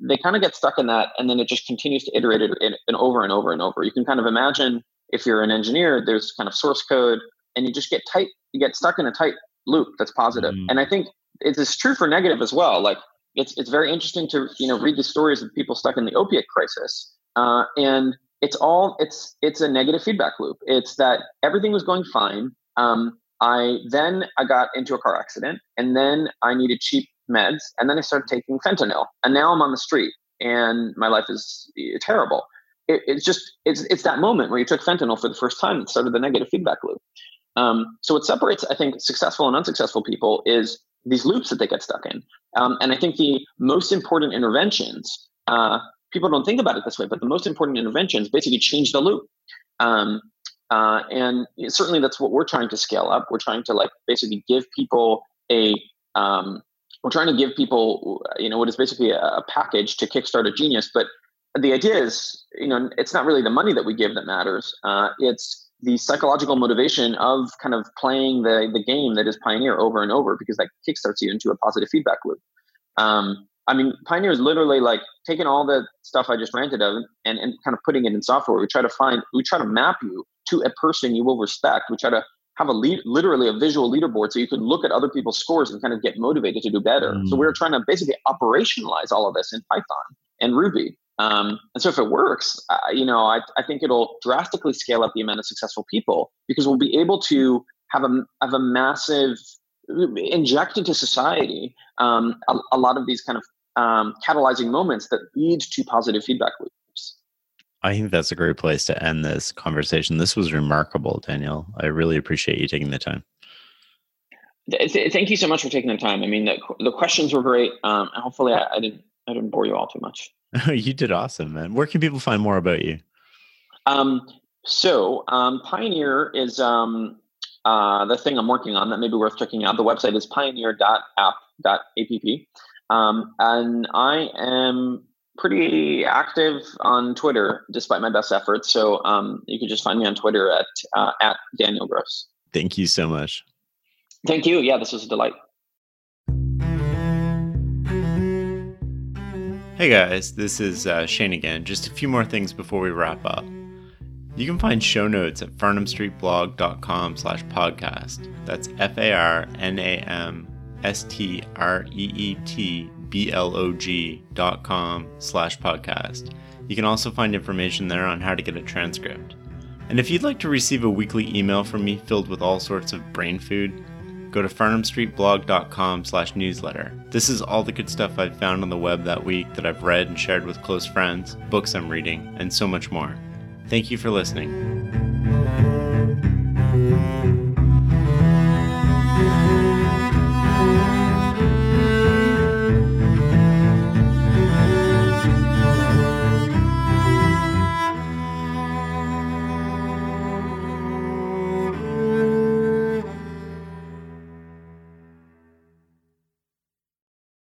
they kind of get stuck in that, and then it just continues to iterate it and over and over and over. You can kind of imagine if you're an engineer, there's kind of source code, and you just get tight. You get stuck in a tight loop that's positive. Mm. And I think it is true for negative as well. Like it's it's very interesting to you know read the stories of people stuck in the opiate crisis, uh, and it's all it's it's a negative feedback loop. It's that everything was going fine. Um, I then I got into a car accident, and then I needed cheap meds, and then I started taking fentanyl, and now I'm on the street, and my life is eh, terrible. It, it's just it's it's that moment where you took fentanyl for the first time that started the negative feedback loop. Um, so what separates, I think, successful and unsuccessful people is these loops that they get stuck in. Um, and I think the most important interventions, uh, people don't think about it this way, but the most important interventions basically change the loop. Um, uh, and certainly that's what we're trying to scale up. We're trying to like basically give people a um, we're trying to give people you know what is basically a, package to kickstart a genius but the idea is you know it's not really the money that we give that matters uh, it's the psychological motivation of kind of playing the the game that is pioneer over and over because that kickstarts you into a positive feedback loop um, I mean, Pioneer is literally like taking all the stuff I just ranted of and, and kind of putting it in software. We try to find, we try to map you to a person you will respect. We try to have a lead, literally a visual leaderboard so you can look at other people's scores and kind of get motivated to do better. Mm. So we're trying to basically operationalize all of this in Python and Ruby. Um, and so if it works, uh, you know, I, I think it'll drastically scale up the amount of successful people because we'll be able to have a, have a massive inject into society um, a, a, lot of these kind of um, catalyzing moments that lead to positive feedback loops. I think that's a great place to end this conversation. This was remarkable, Daniel. I really appreciate you taking the time. Thank you so much for taking the time. I mean, the, the questions were great. Um, hopefully, I, I, didn't I didn't bore you all too much. *laughs* you did awesome, man. Where can people find more about you? Um, so, um, Pioneer is um, uh, the thing I'm working on that may be worth checking out. The website is pioneer.app.app. Um, and I am pretty active on Twitter despite my best efforts. So um, you can just find me on Twitter at, uh, at Daniel Gross. Thank you so much. Thank you. Yeah, this was a delight. Hey guys, this is uh, Shane again. Just a few more things before we wrap up. You can find show notes at farnamstreetblog.com slash podcast. That's F-A-R-N-A-M-S-T-R-E-E-T-B-L-O-G dot com slash podcast. You can also find information there on how to get a transcript. And if you'd like to receive a weekly email from me filled with all sorts of brain food, go to farnamstreetblog.com slash newsletter. This is all the good stuff I've found on the web that week that I've read and shared with close friends, books I'm reading, and so much more. Thank you for listening.